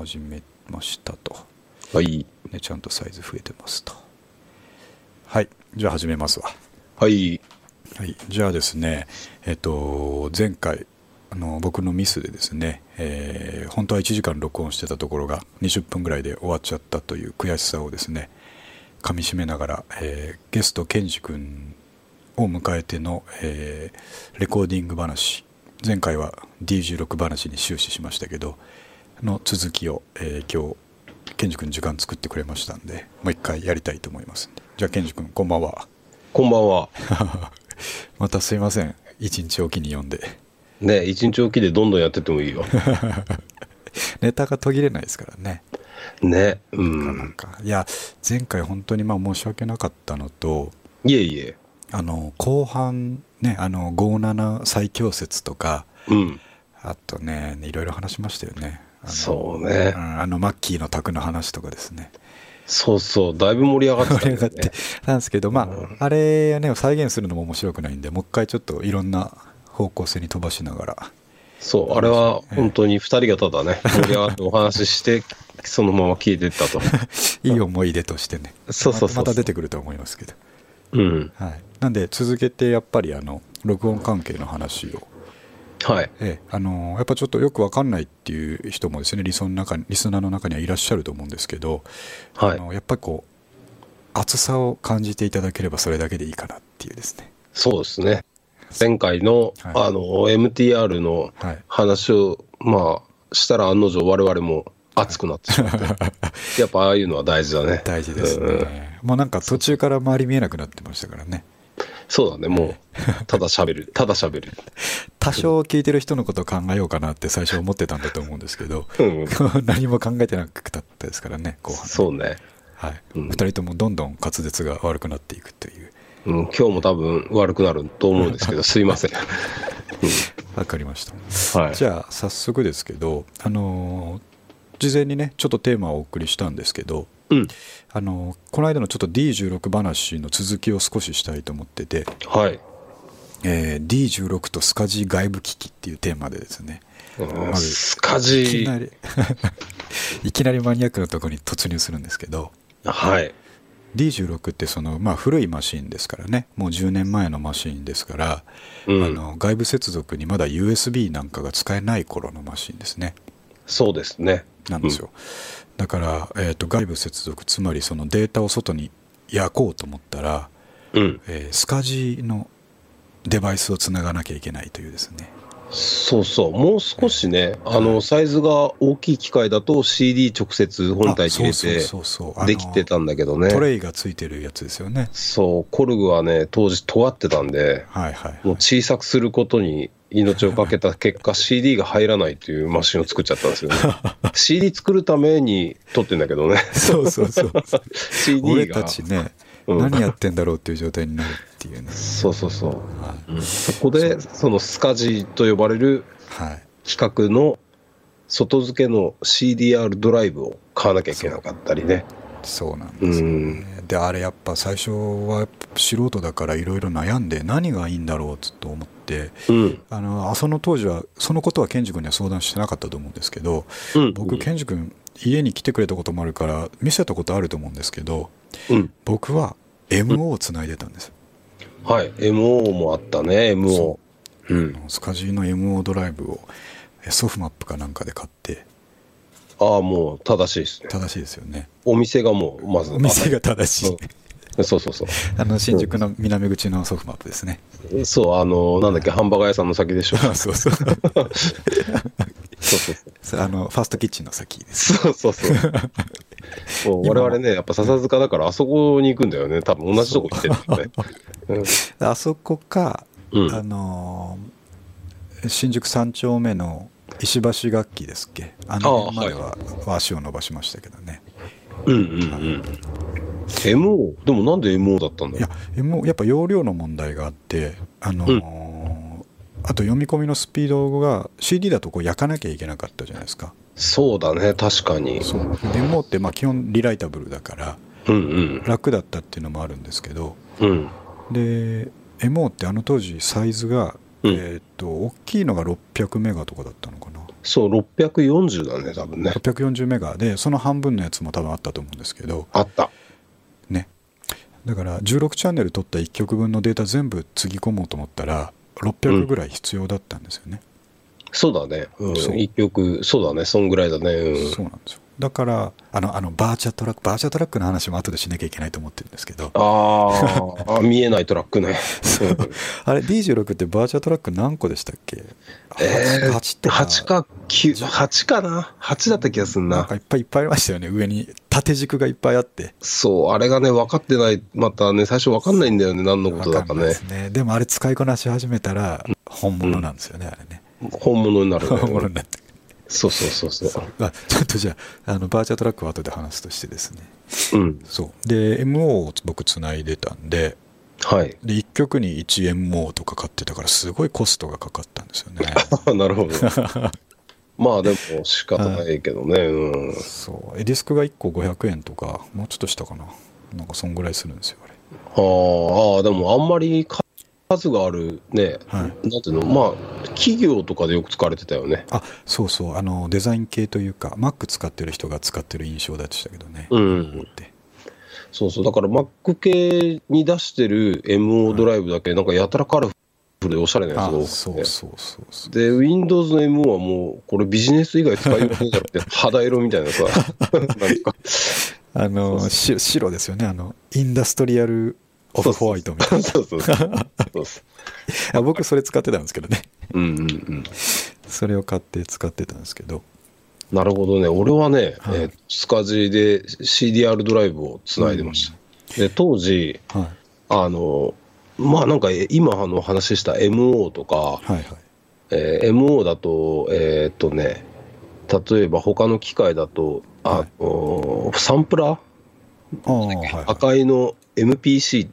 始めましたと。はい。ね、ちゃんとサイズ増えてますと。はい。じゃあ始めますわ。はい。はい。じゃあですね、えっと、前回、あの、僕のミスでですね、えー本当は1時間録音してたところが20分ぐらいで終わっちゃったという悔しさをですね、噛み締めながら、えーゲスト、ケンジ君を迎えての、えーレコーディング話、前回は D16 話に終始しましたけど、の続きを、えー今日、ケンジ君時間作ってくれましたんで、もう一回やりたいと思いますんで。じゃあ、ケンジ君、こんばんは。こんばんは。またすいません。一日おきに読んで。ね一日おきでどんどんやってってもいいよ。ネタが途切れないですからね。ねうなんん。かいや、前回本当にまあ申し訳なかったのと、いえいえ。あの、後半ね、あの、57最強説とか、うん。あとね、いろいろ話しましたよね。そうねんあの、マッキーの宅の話とかですね。そうそう。だいぶ盛り上がってた、盛り上がってたんですけど、まあ、うんあれね、再現するのも面白くないんで、もう一回ちょっといろんな方向性に飛ばしながら、そう。あれは本当に二人がただね、盛り上がってお話しして、そのまま聞いてったと。いい思い出としてね、そうそうそうまたまた出てくると思いますけど。うん。はい、なんで続けてやっぱりあの録音関係の話を、はい。ええあのやっぱちょっとよくわかんないっていう人もですねリソの中リスナーの中にはいらっしゃると思うんですけど、はいあのやっぱりこう厚さを感じていただければそれだけでいいかなっていうですねそうですね。前回の、はいあの、MTR のはい話を、まあ、したら案の定我々も熱くなってしまって。やっぱああいうのは大事だね。大事ですうんね、もうなんか途中から周り見えなくなってましたからねそうだね、もう、ただ喋る。ただ喋る。多少聞いてる人のことを考えようかなって最初思ってたんだと思うんですけどうん。何も考えてなかったですからね後半ねそうね。はい、うん2人ともどんどん滑舌が悪くなっていくといううん、今日も多分悪くなると思うんですけど、すいません。わかりました、はい。じゃあ早速ですけどあのー事前にねちょっとテーマをお送りしたんですけどうん。あのーこの間のちょっと D16 話の続きを少ししたいと思ってて、はい。えー D16 とスカジー外部機器っていうテーマでですね。うんまずスカいきジなり いきなりマニアックなところに突入するんですけど。はい。D16 ってその、まあ、古いマシンですからね。もう10年前のマシンですから、うん。あの外部接続にまだ USB なんかが使えない頃のマシンですね。そうですね。なんですよ、だから、えー、と外部接続つまりそのデータを外に焼こうと思ったら、うん。えースカジーのデバイスをつながなきゃいけないというですね。そうそう。もう少しね、あの、サイズが大きい機械だと CD 直接本体に入れてできてたんだけどね。トレイがついてるやつですよね。そう、コルグはね、当時尖ってたんで、はいはい、もう小さくすることに命をかけた結果 CD が入らないというマシンを作っちゃったんですよね。CD 作るために撮ってんだけどね。そうそうそう CD 俺が。たちね、うん何やってんだろうっていう状態になるっていうねそうそうそう。はいうんそこで、そのスカジと呼ばれるはい規格の外付けの CDR ドライブを買わなきゃいけなかったりね。そうなんですよね。で、あれやっぱ最初は素人だからいろいろ悩んで何がいいんだろうっと思って、うん。あの、あその当時はそのことはケンジ君には相談してなかったと思うんですけど、うん。僕、ケンジ君家に来てくれたこともあるから見せたことあると思うんですけど、うん。僕は MO をつないでたんですよ。はい。MO もあったね、MO そ。うん。スカジーの MO ドライブをえソフマップかなんかで買って、ああ、もう正しいですね。正しいですよね。お店がもう、まず。お店が正しい。うんそうそうそう。あの、新宿の南口のソフマップですね。そう、あの、なんだっけ、ハンバーガー屋さんの先でしょ。そうそう。そうそうそうあの、ファーストキッチンの先です。そう。そうそうそう。我々ね、やっぱ笹塚だからあそこに行くんだよね。多分同じとこ行ってるんね。あそこか、うんあのー新宿三丁目の石橋楽器ですっけ？あの辺までは足を伸ばしましたけどね。うんうんうん。MO? でもなんで MO だったんだいや、もうやっぱ容量の問題があって、あのーあと読み込みのスピードが CD だとこう焼かなきゃいけなかったじゃないですか。そうだね、確かに。そう。でもってまあ基本リライタブルだからうんうん。楽だったっていうのもあるんですけど、うん。で MO ってあの当時サイズがうんえっと大きいのが600メガとかだったのかなそう、640だね、多分ね。640メガでその半分のやつも多分あったと思うんですけどあった。ねだから16チャンネル撮った1曲分のデータ全部つぎ込もうと思ったら600ぐらい必要だったんですよね、そうだね。うん。そう一曲、そうだね。そんぐらいだね。うん。そうなんですよだからあのあのバーチャトラックバーチャトラックの話も後でしなきゃいけないと思ってるんですけどあーあ、見えないトラックね。あれ D16 ってバーチャトラック何個でしたっけ？えー、8とか8か9、8かな ?8 だった気がすんななんか。いっぱいいっぱいありましたよね上に縦軸がいっぱいあってそう、あれがね、分かってない。またね、最初分かんないんだよね。何のことだかねで。すねでもあれ使いこなし始めたら本物なんですよね、あれね本物になる、本物ね。になってそうそうそうそう。あちょっとじゃああのバーチャトラックは後で話すとしてですねうん。そうで MO を僕つないでたんではい。で1曲に 1MO とか買ってたからすごいコストがかかったんですよね なるほど。まあでも仕方ないけどね。うん。そうディスクが1個500円とかもうちょっとしたかななんかそんぐらいするんですよあれあーあー、でもあんまり数があるね、はい。なんていうの、まあ、企業とかでよく使われてたよね。あそうそう。あのデザイン系というか Mac 使ってる人が使ってる印象でしたけどね、うん。って。そうそう。だから Mac 系に出してる MO ドライブだけ、なんかやたらカラフルでおしゃれなやつあが多くて。そうそうそうそう。で、Windows の MO はもう、これビジネス以外使いようがなって、肌色みたいなさ、なんか、あのし白ですよね。あのインダストリアルオフホワイトみたいな。そうそうそう。そ僕それ使ってたんですけどね。うんうんうん。それを買って使ってたんですけど。なるほどね。俺はね、はい。えースカジで CDR ドライブをつないでました。で、当時、はい。あの、まあなんかえ今あの話した MO とか、はいはい。えー MO だと、えーっとね、例えば他の機械だと、あのサンプラー？はいはい。赤いの MPC2000 っ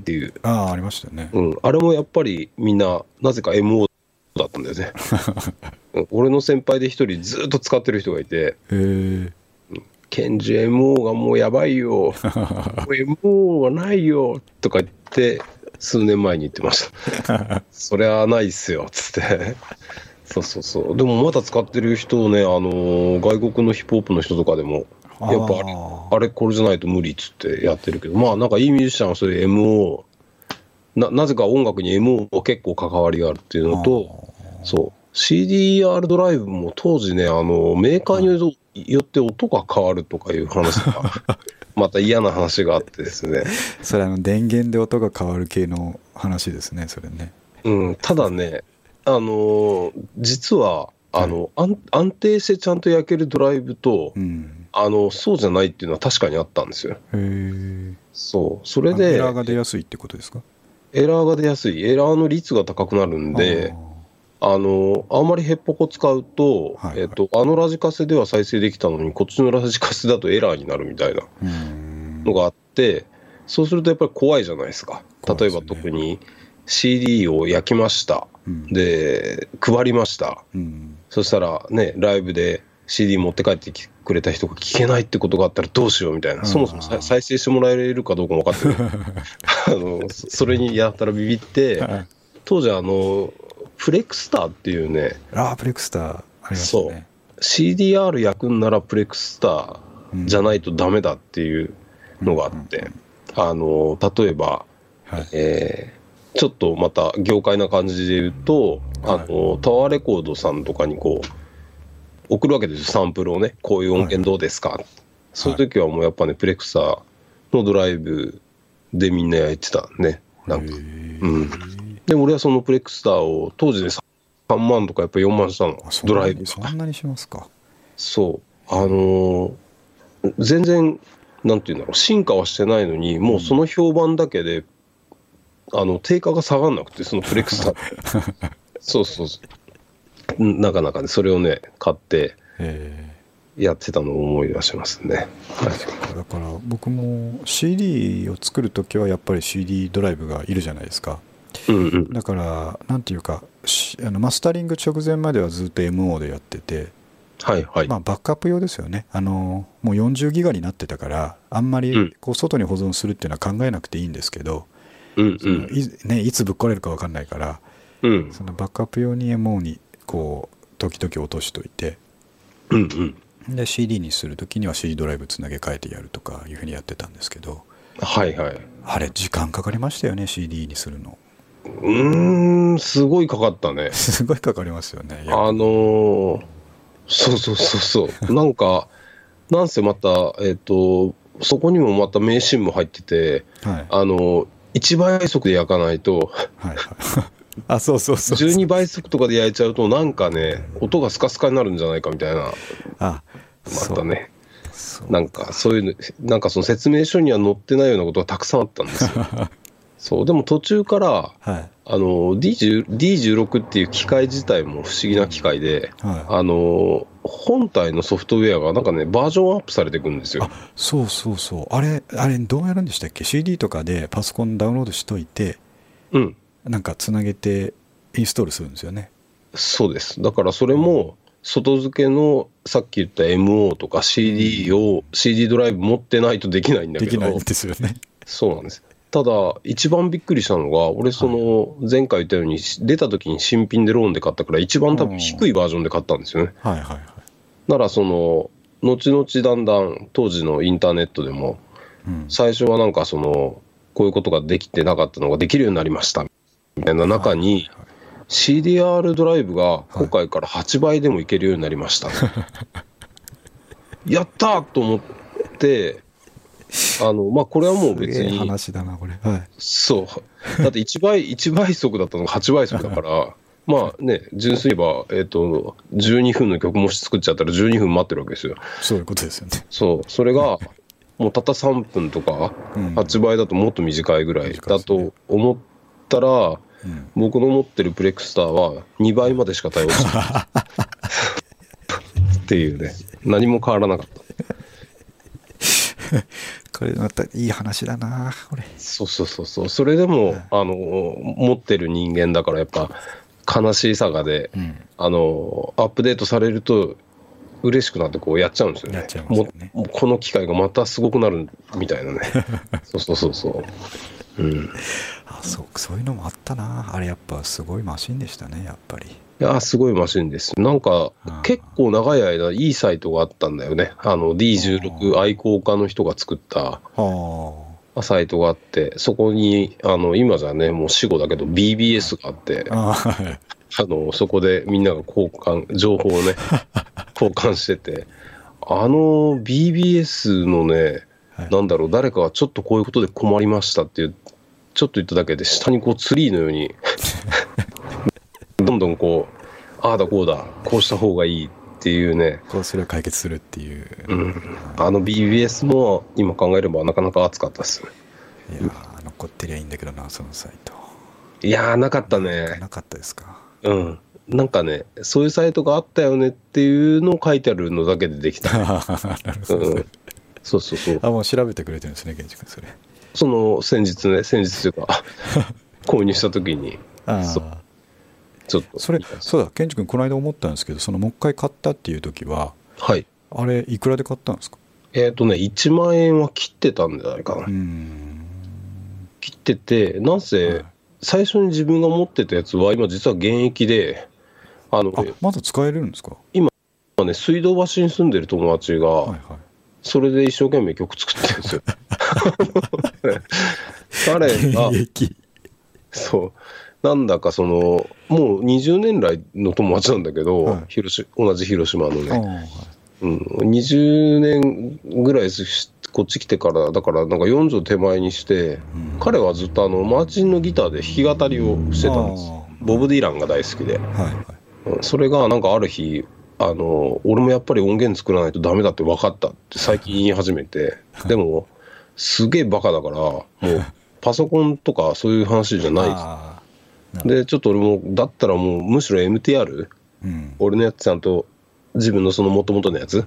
ていう、ああありましたよね。うん、あれもやっぱりみんな、なぜか MO だったんだよね。うん。俺の先輩で一人ずっと使ってる人がいて、へえケンジ MO がもうやばいよ、もう MO はないよ。とか言って、数年前に言ってました。そりゃないっすよ、つって。そうそうそう。でもまだ使ってる人をね、あのー外国のヒップホップの人とかでも、やっぱあれああれこれじゃないと無理っつってやってるけど、まあなんかいいミュージシャンはそれ MO、ななぜか音楽に MO は結構関わりがあるっていうのと、そう、CDR ドライブも当時ね、あの、メーカーによよって音が変わるとかいう話が、また嫌な話があってですね。それあの電源で音が変わる系の話ですねそれね。うん、ただね、あの、実は、あの、安安定してちゃんと焼けるドライブと、うんあの、そうじゃないっていうのは確かにあったんですよ。へえそう。それで、エラーが出やすいってことですか？エラーが出やすい。エラーの率が高くなるんで、あの、あんまりヘッポコ使うと、はいはいえっと、あのラジカセでは再生できたのに、こっちのラジカセだとエラーになるみたいなのがあって、そうするとやっぱり怖いじゃないですか。例えば特に CD を焼きました。うんで、配りました。うんそしたらね、ライブで CD 持って帰ってきくれた人が聞けないってことがあったらどうしようみたいな、うん。そもそもさ再生してもらえるかどうかも分かってない。あのそそれにやったらビビって、はい。当時あの、フレクスターっていうね、ああプレクスターありましたね CDR 焼くんならプレクスターじゃないとダメだっていうのがあって、あの、例えば、はい。えーちょっとまた業界な感じで言うと、はい。あの、タワーレコードさんとかにこう、送るわけですよ、サンプルをね。こういう音源どうですか、そういう時はもうやっぱね、プレクサーのドライブでみんなやってたね。なんか。うん。で、俺はそのプレクスターを当時で3万とかやっぱ4万したのドライブにそんなにしますかそう。あのー全然、なんていうんだろう、進化はしてないのに、もうその評判だけで、あの、定価が下がんなくて、そのフレクスター。そうそうそう。うんなかなかね、それをね、買ってえやってたのを思い出しますね。えだから僕も CD を作る時はやっぱり CD ドライブがいるじゃないですかうんうん。だからなんていうかしあのマスタリング直前まではずっと MO でやってて、はいはい。まあ、バックアップ用ですよねあのもう40ギガになってたからあんまりうんこう外に保存するっていうのは考えなくていいんですけど、うんうん。いね、いつぶっ壊れるか分かんないからうん。そのバックアップ用に MO にこう時々落としといてうんうん。で CD にする時には CD ドライブつなげ替えてやるとかいうふうにやってたんですけどはいはい。あれ時間かかりましたよね CD にするのうーん、すごいかかったね。すごいかかりますよねあのーそうそうそうそう。なんか、なんせまた、えっ、と、そこにもまた名シーンも入ってて、はいあの1倍速で焼かないと、はいはいあそうそうそう。そう12倍速とかで焼いちゃうと、なんかね、音がスカスカになるんじゃないかみたいな、あまたね、なんかそういうの、なんかその説明書には載ってないようなことがたくさんあったんですよ。そう、でも途中から、はい。あの D10 D16 っていう機械自体も不思議な機械で、はい。あの本体のソフトウェアがなんかね、バージョンアップされていくんですよ。あそうそうそう。あれあれどうやるんでしたっけ？CD とかでパソコンダウンロードしといてうん、なんかつなげてインストールするんですよね。そうです。だからそれも、外付けのさっき言った MO とか CD を、CD ドライブ持ってないとできないんだけど、できないんですよね。そうなんです。ただ、一番びっくりしたのが、俺、その、前回言ったように、出た時に新品でローンで買ったから、一番多分低いバージョンで買ったんですよね。はいはいはい。なら、その、後々だんだん、当時のインターネットでも、うん。最初はなんかその、こういうことができてなかったのができるようになりました、みたいな中に、はいはい CDR ドライブが今回から8倍でもいけるようになりました。やったーと思って、あの、まあ、これはもう別に、話だなこれはいそう。だって1倍、1倍速だったのが8倍速だから、まあね、純粋に言えば、えっ、と、12分の曲もし作っちゃったら12分待ってるわけですよ。そういうことですよねそう。それが、もうたった3分とか、うん8倍だともっと短いぐらいだと思ったら、うん僕の持ってるプレクスターは2倍までしか対応しない。っていうね、何も変わらなかった。これまたいい話だなこれそうそうそうそう。それでも、あの、持ってる人間だからやっぱ、悲しいさがで、うんあの、アップデートされると、嬉しくなってこうやっちゃうんですよね。ねもうこの機械がまたすごくなるみたいなね。そうそうそうそう。うん。あそうそういうのもあったな。あれやっぱすごいマシンでしたねやっぱり。いや、すごいマシンです。なんかうん、結構長い間、いいサイトがあったんだよね。あの、D16 愛好家の人が作ったあサイトがあって、そこに、あの、今じゃね、もう死後だけど、BBS があって、あの、そこでみんなが交換、情報をね、交換してて、あの BBS のね、はい。なんだろう、誰かがちょっとこういうことで困りましたっていう、ちょっと言っただけで、下にこうツリーのように、どんどんこう、ああだこうだ、こうした方がいいっていうね、こうすれば解決するっていう、うん、あの BBS も今考えればなかなか熱かったですね。いやー残ってりゃいいんだけどなそのサイトいやー、なかったね。なかったですか？うん。なんかね、そういうサイトがあったよねっていうのを書いてあるのだけでできた。なるほど、うん、そうそうそう。あもう調べてくれてるんですね源氏君それその先日ね、先日というか、購入した時に、あそちょっと。それそうだ源氏君この間思ったんですけどそのもう一回買ったっていう時ははい。あれいくらで買ったんですか？えっ、とね、1万円は切ってたんじゃないかな。切ってて、なんせ、はい。最初に自分が持ってたやつは、今実は現役で、あの、あまだ使えるんですか？今ね、水道橋に住んでる友達が、はいはいそれで一生懸命曲作ってるんですよ。彼がそう、なんだかその、もう20年来の友達なんだけど、はい。広島同じ広島のね、はい。うん、20年ぐらいしこっち来てから、だからなんか40手前にして、うん。彼はずっとあのマーチンのギターで弾き語りをしてたんです。あ。ボブ・ディランが大好きで。はいそれがなんかある日、あの、俺もやっぱり音源作らないとダメだって分かったって最近言い始めて、でも、すげえバカだから、もう パソコンとかそういう話じゃない。で、ちょっと俺も、だったらもうむしろ MTR、うん。俺のやつちゃんと自分のその元々のやつ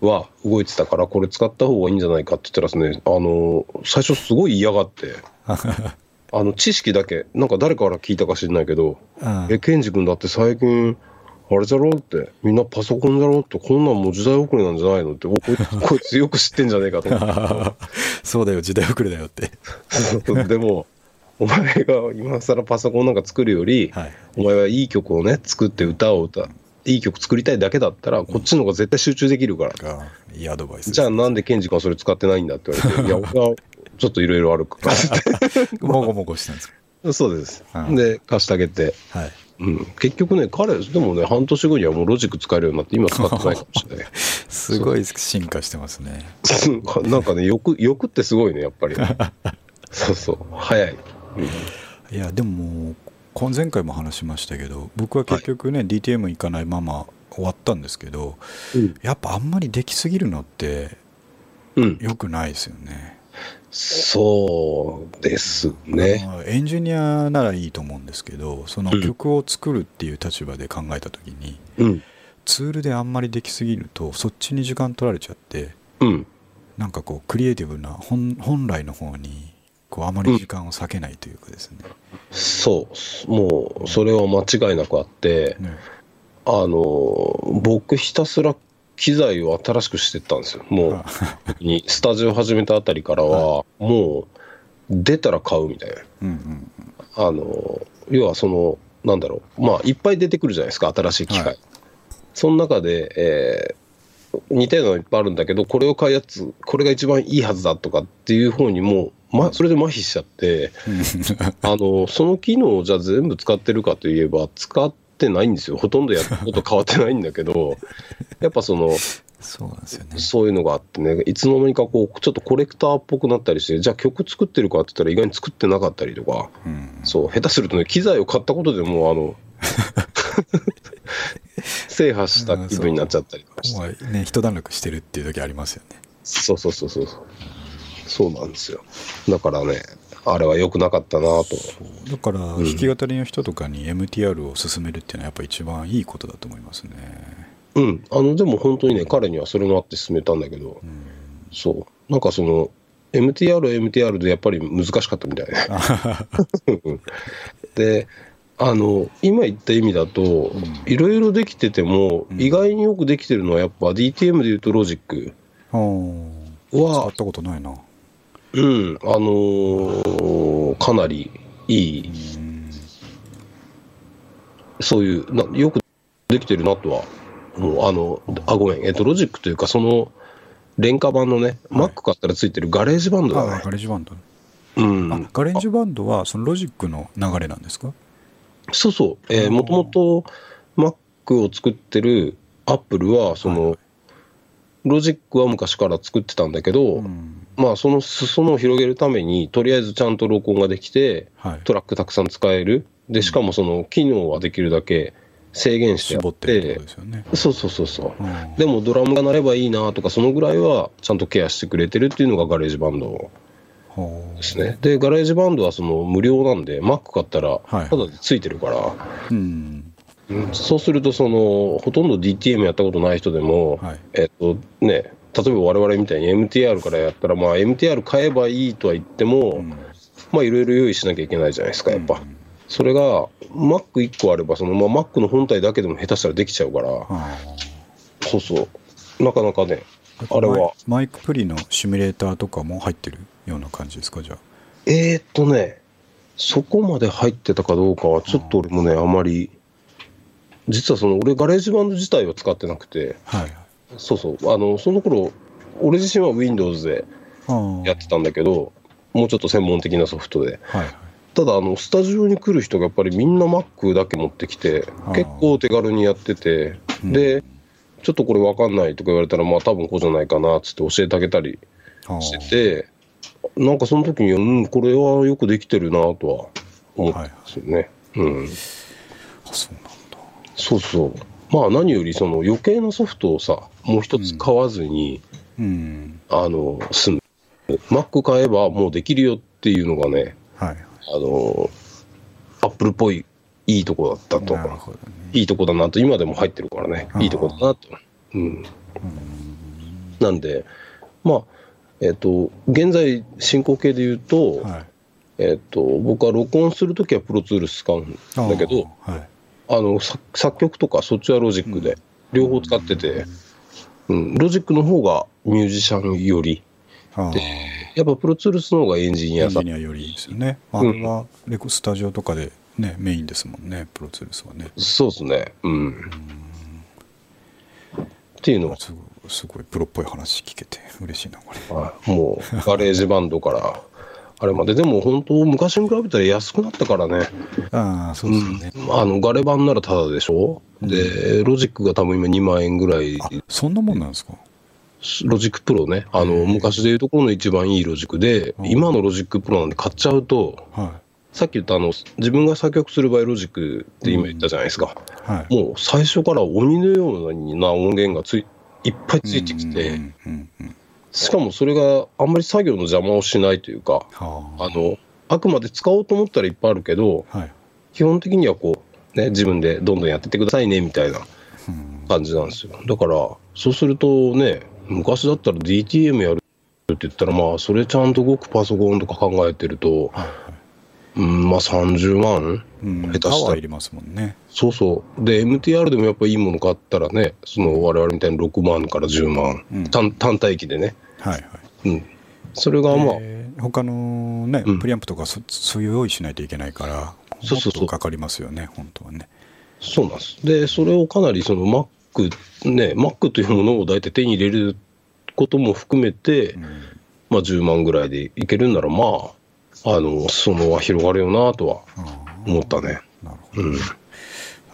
は動いてたから、これ使った方がいいんじゃないかって言ったらですね、あの、最初すごい嫌がって、あの、知識だけ、なんか誰から聞いたか知んないけど、あえ、ケンジ君だって最近、あれだろうって、みんなパソコンだろうって、こんなんもう時代遅れなんじゃないのって、お こいつこいつよく知ってんじゃねえかと。思っあそうだよ時代遅れだよって。て。でも、お前が今更パソコンなんか作るより、はい。お前はいい曲をね、作って歌を歌う、いい曲作りたいだけだったら、こっちの方が絶対集中できるから。がいいアドバイスじゃあなんでケンジ君はそれ使ってないんだって言われて、いや、俺はちょっといろいろあるから。って。もごもごしてるんですか？そうです。う。ん。で、貸してあげて。はいうん、結局ね、彼、でもね、半年後にはもうロジック使えるようになって、今使ってないかもしれない。すごい進化してますね なんかね、欲、欲ってすごいね、やっぱり。そうそう、早い。いやでもこ前回も話しましたけど僕は結局ね、DTM 行かないまま終わったんですけどうん。やっぱあんまりできすぎるのってうん。良くないですよねそうですね。まあエンジニアならいいと思うんですけどそのうん曲を作るっていう立場で考えた時に、うん。ツールであんまりできすぎるとそっちに時間取られちゃってうん。なんかこうクリエイティブな本本来の方にこうあまり時間を割けないというかですね,、そう。もう、それは間違いなくあって、ねあの、僕ひたすら機材を新しくしてったんですよ。もうあ、にスタジオ始めたあたりからは、もう、出たら買うみたいな。うんうんあの、要はその、なんだろう、まあ、いっぱい出てくるじゃないですか、新しい機械。はいその中で、えー似たようなのいっぱいあるんだけど、これを買うやつ、これが一番いいはずだとかっていう方にもう、ま、それで麻痺しちゃって、あの、その機能をじゃあ全部使ってるかといえば、使ってないんですよ。ほとんどやったこと変わってないんだけど、やっぱその、そうなんですよねそういうのがあってね、いつの間にかこう、ちょっとコレクターっぽくなったりして、じゃあ曲作ってるかって言ったら意外に作ってなかったりとか、うんそう、下手するとね、機材を買ったことでもう、あの、制覇した気分になっちゃったりとかして。まあね一段落してるっていう時ありますよねそうそうそうそう。そうなんですよ。だからね、あれは良くなかったなと。だからん。弾き語りの人とかに MTR を勧めるっていうのはやっぱ一番いいことだと思いますね。うん。あの、でも本当にね、彼にはそれもあって進めたんだけど、うん。そう。なんかその、MTR は MTR でやっぱり難しかったみたい。で、あの、今言った意味だとん、いろいろできてても、うん。意外によくできてるのはやっぱ DTM で言うとロジックあー。使はっ、たことないなうん、あのーかなりいい、うんそういうな、よくできてるなとは、もう、あの、あ、ごめん、えっと、ロジックというか、その、廉価版のね、はい。Mac 買ったらついてるガレージバンドあだね。ガレージバンド、うん。あガレージバンドはそのロジックの流れなんですか？そうそう、えー、もともと Mac を作ってる Apple は、その、はいはい。ロジックは昔から作ってたんだけど、うんまあ、その裾野を広げるために、とりあえずちゃんと録音ができて、はい。トラックたくさん使える。で、しかもその機能はできるだけ制限してあ絞っってそうそうそうそう。うん。でもドラムが鳴ればいいなとか、そのぐらいはちゃんとケアしてくれてるっていうのがガレージバンドですね。で、ガレージバンドはその無料なんで、Mac 買ったら、はい。ただでついてるから、うん。うん。そうすると、その、ほとんど DTM やったことない人でも、はい。えっとね、例えば我々みたいに MTR からやったら、まあ MTR 買えばいいとは言っても、うん。まあいろいろ用意しなきゃいけないじゃないですか、やっぱ。うんそれが、Mac1 個あれば、その、まあ Mac の本体だけでも下手したらできちゃうから、あそうそう。なかなかね、ーあれは。マイクプリのシミュレーターとかも入ってるような感じですかじゃえー、っとね、そこまで入ってたかどうかは、ちょっと俺もね、あまり、実はその、俺、ガレージバンド自体は使ってなくて、あはいそうそう、あの、その頃、俺自身は Windows でやってたんだけど、もうちょっと専門的なソフトで。はいはいただ、あの、スタジオに来る人がやっぱりみんな Mac だけ持ってきて結構手軽にやってて、うんで、ちょっとこれわかんないとか言われたら、まあ多分こうじゃないかな、つって教えてあげたりしてて、なんかその時に、うん、これはよくできてるなとは思ったんですよね。うん。あそうなんだそうそう。まあ何よりその余計なソフトをさ、もう一つ買わずに、うん。あの、済む。Mac 買えばもうできるよっていうのがね、はい。あの、Apple っぽいいいとこだったと。ね。いいとこだなと、今でも入ってるからね。いいとこだなと。うん。なんで、まあ、えっ、と、現在進行形で言うと、はい。えっ、と、僕は録音するときはプロツールス使うんだけど、あーはい。あの、作作曲とかそっちはロジックで、両方使ってて、うん、ロジックの方がミュージシャン寄り、あーやっぱプロツールスの方がエンジニアさエンジニアよりですよね。あれはレコスタジオとかでねメインですもんねプロツールスはね。そうですね。うん。っていうのは。すごいすごいプロっぽい話聞けて嬉しいなこれ。はい。もうガレージバンドからあれまで。でも本当昔に比べたら安くなったからね。ああそうですよね、あのガレバンならタダでしょ、でロジックが多分今2万円ぐらい。あそんなもんなんですか？ロジックプロね。あの昔でいうところの一番いいロジックでうん今のロジックプロなんで買っちゃうとはさっき言ったあの自分が作曲する場合ロジックって今言ったじゃないですか、いはい。もう最初から鬼のような音源がついいっぱいついてきて、うんうんうんしかもそれがあんまり作業の邪魔をしないというかはあ。あのあくまで使おうと思ったらいっぱいあるけどはい。基本的にはこうね自分でどんどんやってってくださいねみたいなうん。感じなんですよ。だからそうするとね昔だったら DTM やるって言ったらまあそれちゃんと動くパソコンとか考えてると、はいはい。うん、まあ30万うん下手したら。りますもんね。そうそう。で MTR でもやっぱいいもの買ったらねその我々みたいに6万から10万、うん。単単体機でねはいはい。うん。それがまあ、えー他のね、うん。プリアンプとかそそういう用意しないといけないからそうそうそう。かかりますよね本当はね。そうなんです。で、それをかなりその Mac、ね、Mac というものを大体手に入れることも含めて、うん。まあ10万ぐらいでいけるんなら、まあ、あの、裾野は広がるよなとはあ思ったね。あなるほど、うん。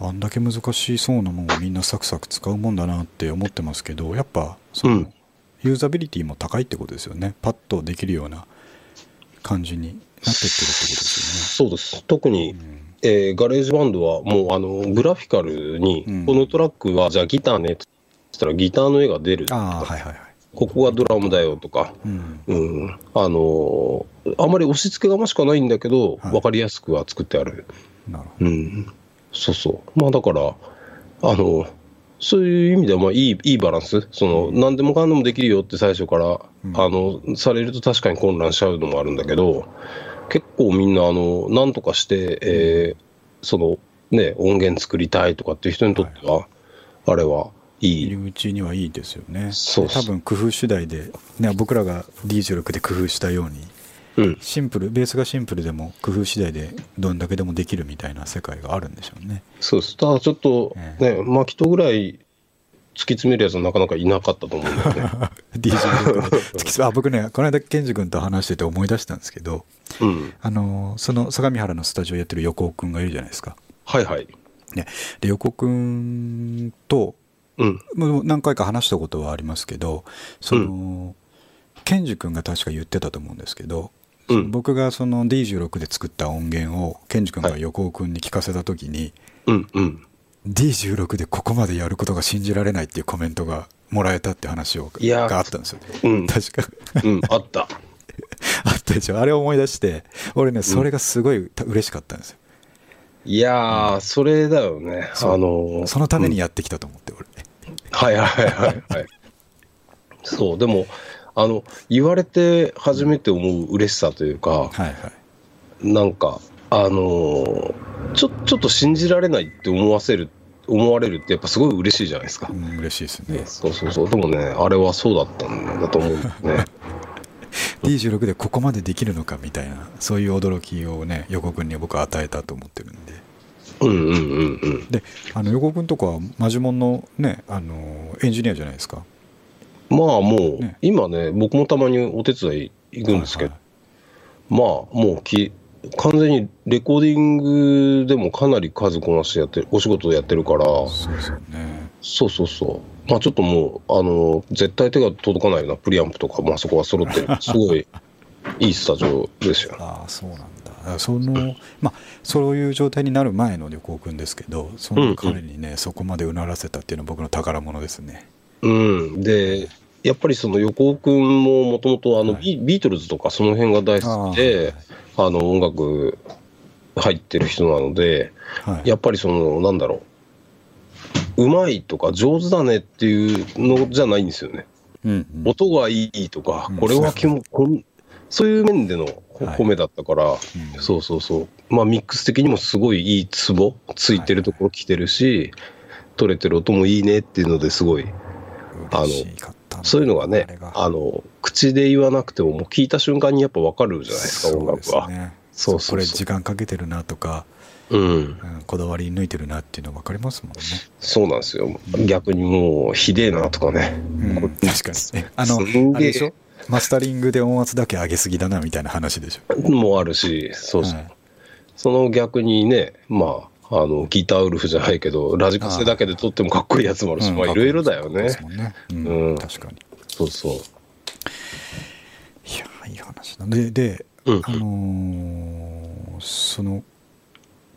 あんだけ難しそうなもんをみんなサクサク使うもんだなって思ってますけどやっぱその、うんユーザビリティも高いってことですよねパッとできるような感じになってってるってことですそうです。特に、よね、うんえーガレージバンドはもう、あの、グラフィカルに、うんこのトラックは、じゃあギターねって言ったらギターの絵が出る。ああはいはいはいここがドラムだよとか、うんうん。あのーあまり押し付けがましくはないんだけど、はいわかりやすくは作ってある。なるほうん、そうそう。まあだから、あの、そういう意味では、まあいい、いいバランス？その、何でもかんでもできるよって最初から、うんあの、されると確かに混乱しちゃうのもあるんだけど、結構みんな、あの、なんとかして、えーその、ね、音源作りたいとかっていう人にとっては、あれはいい。入り口にはいいですよねそう多分工夫次第で、ね、僕らが D16 で工夫したようにうん。シンプルベースがシンプルでも工夫次第でどんだけでもできるみたいな世界があるんでしょうねそうです。ただちょっと、えね、マキトぐらい突き詰めるやつはなかなかいなかったと思うんだよね。DJ あ僕ねこの間ケンジ君と話してて思い出したんですけどうん。あのその相模原のスタジオやってる横尾君がいるじゃないですか。はいはい。ね、で横尾君とうん。もう何回か話したことはありますけどその、ケンジ君が確か言ってたと思うんですけど、僕がその D16 で作った音源をケンジ君が横尾君に聞かせた時に、うんうん。D16 でここまでやることが信じられないっていうコメントがもらえたって話をいやーがあったんですよ。うん。確かうん、あった。あったでしょあれを思い出して俺ねそれがすごいた嬉しかったんですよいやー、それだよね。あのーそのためにうんやってきたと思って俺はいはいはいはい。そう、でも、あの、言われて初めて思う嬉しさというか、はいはいなんか、あのーちょ、ちょっと信じられないって思わせる、思われるってやっぱすごい嬉しいじゃないですかう。ん嬉しいですねそうそうそう。でもね、あれはそうだったんだと思うんだよね。D16 でここまでできるのかみたいなそういう驚きをね横尾君には僕は与えたと思ってるんでうんうんうんうん。であの横尾君とかはマジモンのねあのエンジニアじゃないですかまあもう、ね。今ね、僕もたまにお手伝い行くんですけど、はいまあもうき完全にレコーディングでもかなり数こなしてやってるお仕事でやってるからはいそうですよね。そうそうそう。まあちょっともうあの絶対手が届かないようなプリアンプとか、まあ、そこは揃ってる。すごいいいスタジオですよ。ああそうなんだ。だからそのまあそういう状態になる前の横尾君ですけどその彼にね、そこまでうならせたっていうのは僕の宝物ですね。うん。でやっぱりその横尾君ももともとあの、はい。ビビートルズとかその辺が大好きであの音楽入ってる人なのではい。やっぱりそのなんだろううまいとか上手だねっていうのじゃないんですよね。うんうん。音がいいとかうん、これはきもこんそういう面での褒めだったから、うん。そうそうそう。まあミックス的にもすごいいいツボついてるところ来てるし、取れてる音もいいねっていうのですごい、あのそういうのがねあの口で言わなくてももう聞いた瞬間にやっぱ分かるじゃないですか音楽は。そうそうそう。そうこれ時間かけてるなとか、うん。うん、こだわり抜いてるなっていうの分かりますもんね、そうなんですよ。逆にもうひでえなとかね、うん、こ確かに。ねあのあれでしょ？マスタリングで音圧だけ上げすぎだなみたいな話でしょ？もあるしそうそう、はいその逆にねまああのギターウルフじゃないけどラジカセだけで撮ってもかっこいいやつもあるし、うん。まあいろいろだよね。うん確かに。そうそう。いやいい話だでで、うん。あのーその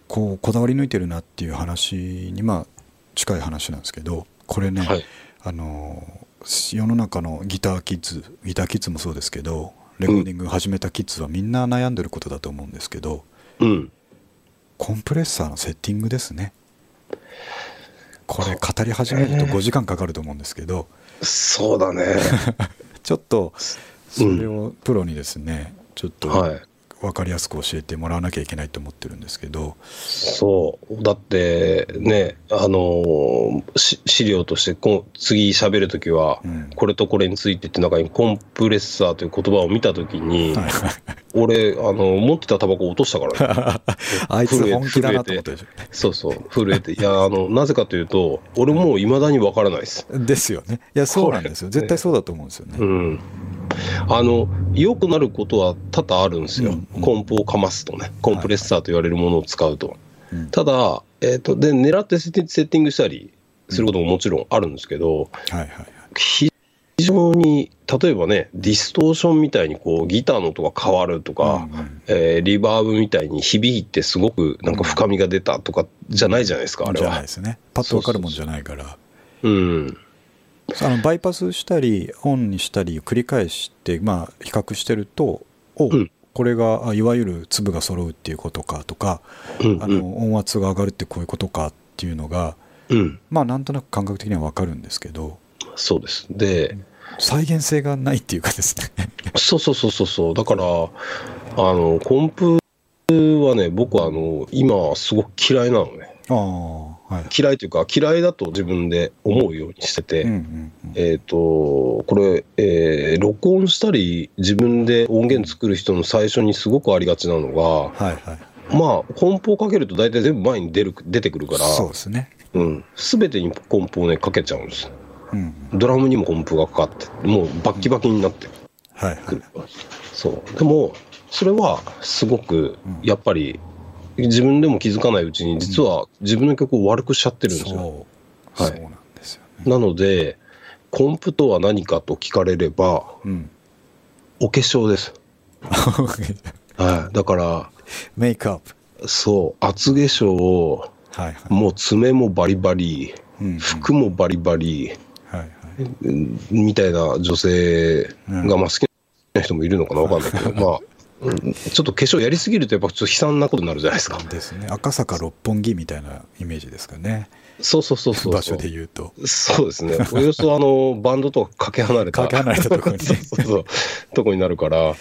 こうこだわり抜いてるなっていう話にまあ近い話なんですけどこれね、はい。あのー世の中のギターキッズギターキッズもそうですけどレコーディング始めたキッズはみんな悩んでることだと思うんですけどうんコンプレッサーのセッティングですね。これ語り始めると5時間かかると思うんですけど。そうだね。ちょっとそれをプロにですねちょっとはい分かりやすく教えてもらわなきゃいけないと思ってるんですけど、そう。だってねあの資料としてこう次喋るときは、うん。これとこれについてって中にコンプレッサーという言葉を見たときに、はい。俺あの持ってたタバコ落としたから。ね あいつ本気だなと思ったでしそうそう震えて。いやあのなぜかというと俺もういまだにわからないです。ょですよね。いやそうなんですよ。絶対そうだと思うんですよね、うんあの良くなることは多々あるんですよ、うんうん。コンプをかますとね。コンプレッサーと言われるものを使うと、うん。ただ、えー、とで狙ってセッティングしたりすることももちろんあるんですけど、はいはいはい。非常に例えばねディストーションみたいにこうギターの音が変わるとか、うんうん。えーリバーブみたいに響いてすごくなんか深みが出たとかじゃないじゃないですか、あれは。じゃないで。すね。パッと分かるもんじゃないから。うんあのバイパスしたりオンにしたり繰り返して、まあ、比較してるとお、うん。これがあいわゆる粒が揃うっていうことかとか、うんあの音圧が上がるってこういうことかっていうのがうん、まあなんとなく感覚的には分かるんですけどそうです。で、再現性がないっていうかですね。そうそうそうそうそう、だから、あの、コンプはね、僕はあの、今、すごく嫌いなのね。ああはい嫌いというか、嫌いだと自分で思うようにしてて、うんうんうん。えっ、と、これ、えー録音したり、自分で音源作る人の最初にすごくありがちなのが、はいはいまあ、コンプをかけると大体全部前に出る出てくるから、そうですね。うん、全てにコンプをね、かけちゃうんです。うんドラムにもコンプがかかって、もうバッキバキになって。はいはい。そう。でも、それはすごくうん、やっぱり、自分でも気づかないうちに、実は自分の曲を悪くしちゃってるんですよ。そう、はい。なんですよね。なので、コンプとは何かと聞かれれば、うん。お化粧です。はい。だから、メイクアップ。そう、厚化粧を、はいはい。もう爪もバリバリ、うんうん。服もバリバリ、はいはい。うんみたいな女性が、まあ好きな人もいるのかなわかんないけど、まあ、うんちょっと化粧やりすぎるとやっぱちょっと悲惨なことになるじゃないですか。ですね赤坂六本木みたいなイメージですかねそうそうそうそう。場所で言うとそうですね。およそあの、バンドとかかけ離れた。かけ離れたところにそうそうそう。とこになるから、はい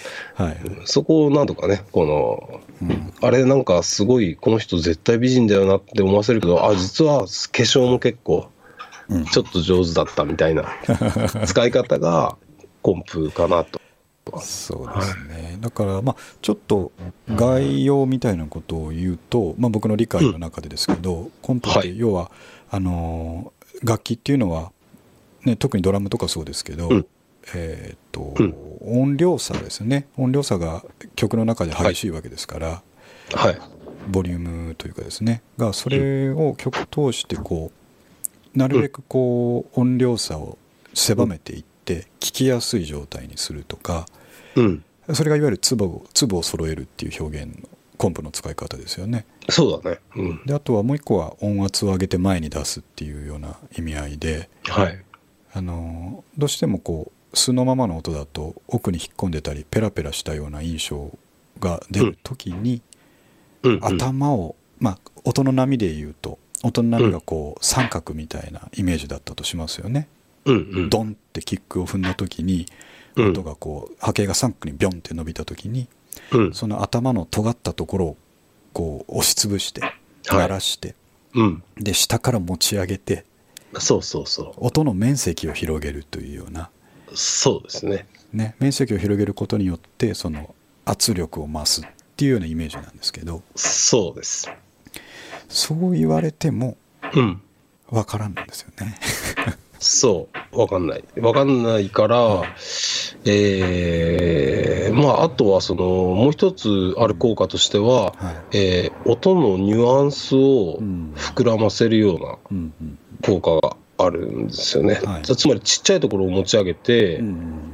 そこをなんとかね、この、うんあれなんかすごい、この人絶対美人だよなって思わせるけど、あ、実は化粧も結構、うんちょっと上手だったみたいな使い方がコンプかなと。そうですね、だからまあちょっと概要みたいなことを言うと、まあ、僕の理解の中でですけど、コンプっはい。て要はあのー楽器っていうのは、ね、特にドラムとかそうですけど、うん。えーっとうん。音量差ですね。音量差が曲の中で激しいわけですから、はい。ボリュームというかですね。がそれを曲通してこうなるべくこう音量差を狭めていって聞きやすい状態にするとかうん。それがいわゆる粒を粒を揃えるっていう表現のコンプの使い方ですよねそうだね。うん。であとはもう一個は音圧を上げて前に出すっていうような意味合いではい。あのどうしてもこう素のままの音だと奥に引っ込んでたりペラペラしたような印象が出る時に、うん、うん。頭を、まあ、音の波で言うと音の波がこう三角みたいなイメージだったとしますよね。ドンってキックを踏んだ時にうん音がこう波形が三角にビョンって伸びた時にうん。その頭の尖ったところをこう押しつぶして鳴らして、うん。で下から持ち上げてそうそうそ音の面積を広げるというようなそうですね。ね、面積を広げることによってその圧力を増すっていうようなイメージなんですけどそうです。そう言われてもうん。わからんんですよね。そう。わかんない。わかんないから、えー、まあ、あとはその、もう一つある効果としては、はいえー音のニュアンスをうん膨らませるような効果があるんですよね。はいつつまりちっちゃいところを持ち上げて、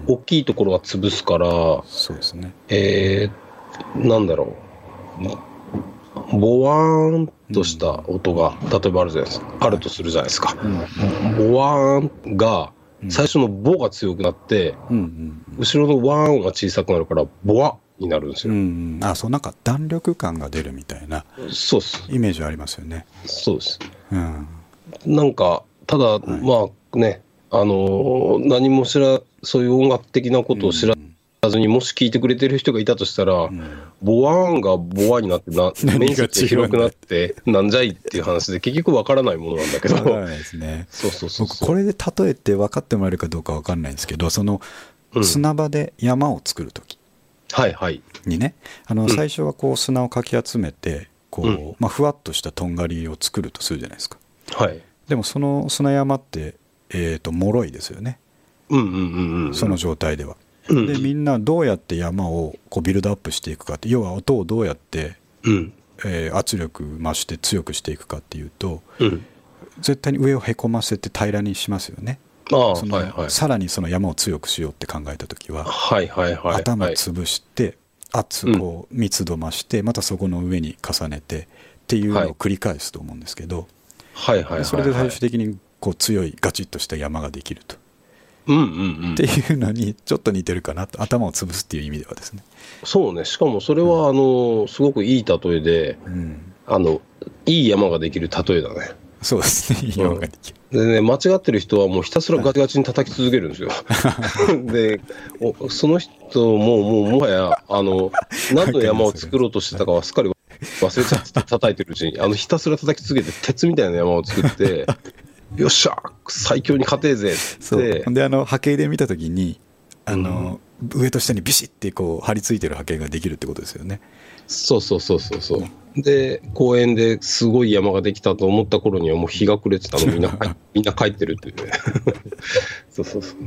大きいところは潰すから、そうですね。えー、なんだろう。ボワーンとした音が、例えばあるじゃないですか。あるとするじゃないですか。ボワーンが、最初のボが強くなって、うんうん後ろのワーンが小さくなるから、ボワになるんですうんうよ。んうんあそうなんか弾力感が出るみたいなそうです。イメージありますよね。そうです。うんなんか、ただ、まあね、あのー何も知ら、そういう音楽的なことを知らずに、もし聞いてくれてる人がいたとしたら、ボワーンがボワになってな、面積が広くなって、なんじゃいっていう話で、結局わからないものなんだけど、わからないですね。そうそうそうこれで例えて分かってもらえるかどうか分かんないんですけどそのうん砂場で山を作る時はいはい。にねあのん最初はこう砂をかき集めてこう、うんまあ、ふわっとしたとんがりを作るとするじゃないですかはい。でもその砂山って、えー、と脆いですよねうんうんうんうん。その状態では。うんでみんなどうやって山をこうビルドアップしていくかって要は音をどうやって、うん。えー圧力増して強くしていくかっていうとうん。絶対に上をへこませて平らにしますよね。そのはいはい。さらにその山を強くしようって考えた時ははいはいはい。はい頭潰して圧こう密度増してまたそこの上に重ねてっていうのを繰り返すと思うんですけどはいはいはいはい。それで最終的にこう強いガチッとした山ができると。うんうんうんって。いうのにちょっと似てるかなと頭を潰すっていう意味ではですね。そうね。しかもそれは、あの、すごくいい例えで、うん、あの、いい山ができる例えだね。そうですねいい山ができる。でね、間違ってる人はもうひたすらガチガチに叩き続けるんですよ。でお、その人ももうもはや、あの、何の山を作ろうとしてたかはすっかり忘れちゃってて叩いてるうちに、あの、ひたすら叩き続けて鉄みたいな山を作って、よっしゃ最強に勝てえぜそうってほんであの波形で見た時にあの、上と下にビシッてこう張り付いてる波形ができるってことですよね。そうそうそうそうそう。で、公園ですごい山ができたと思った頃にはもう日が暮れてたのみんな、みんな帰ってるっていうね。そうそうそう。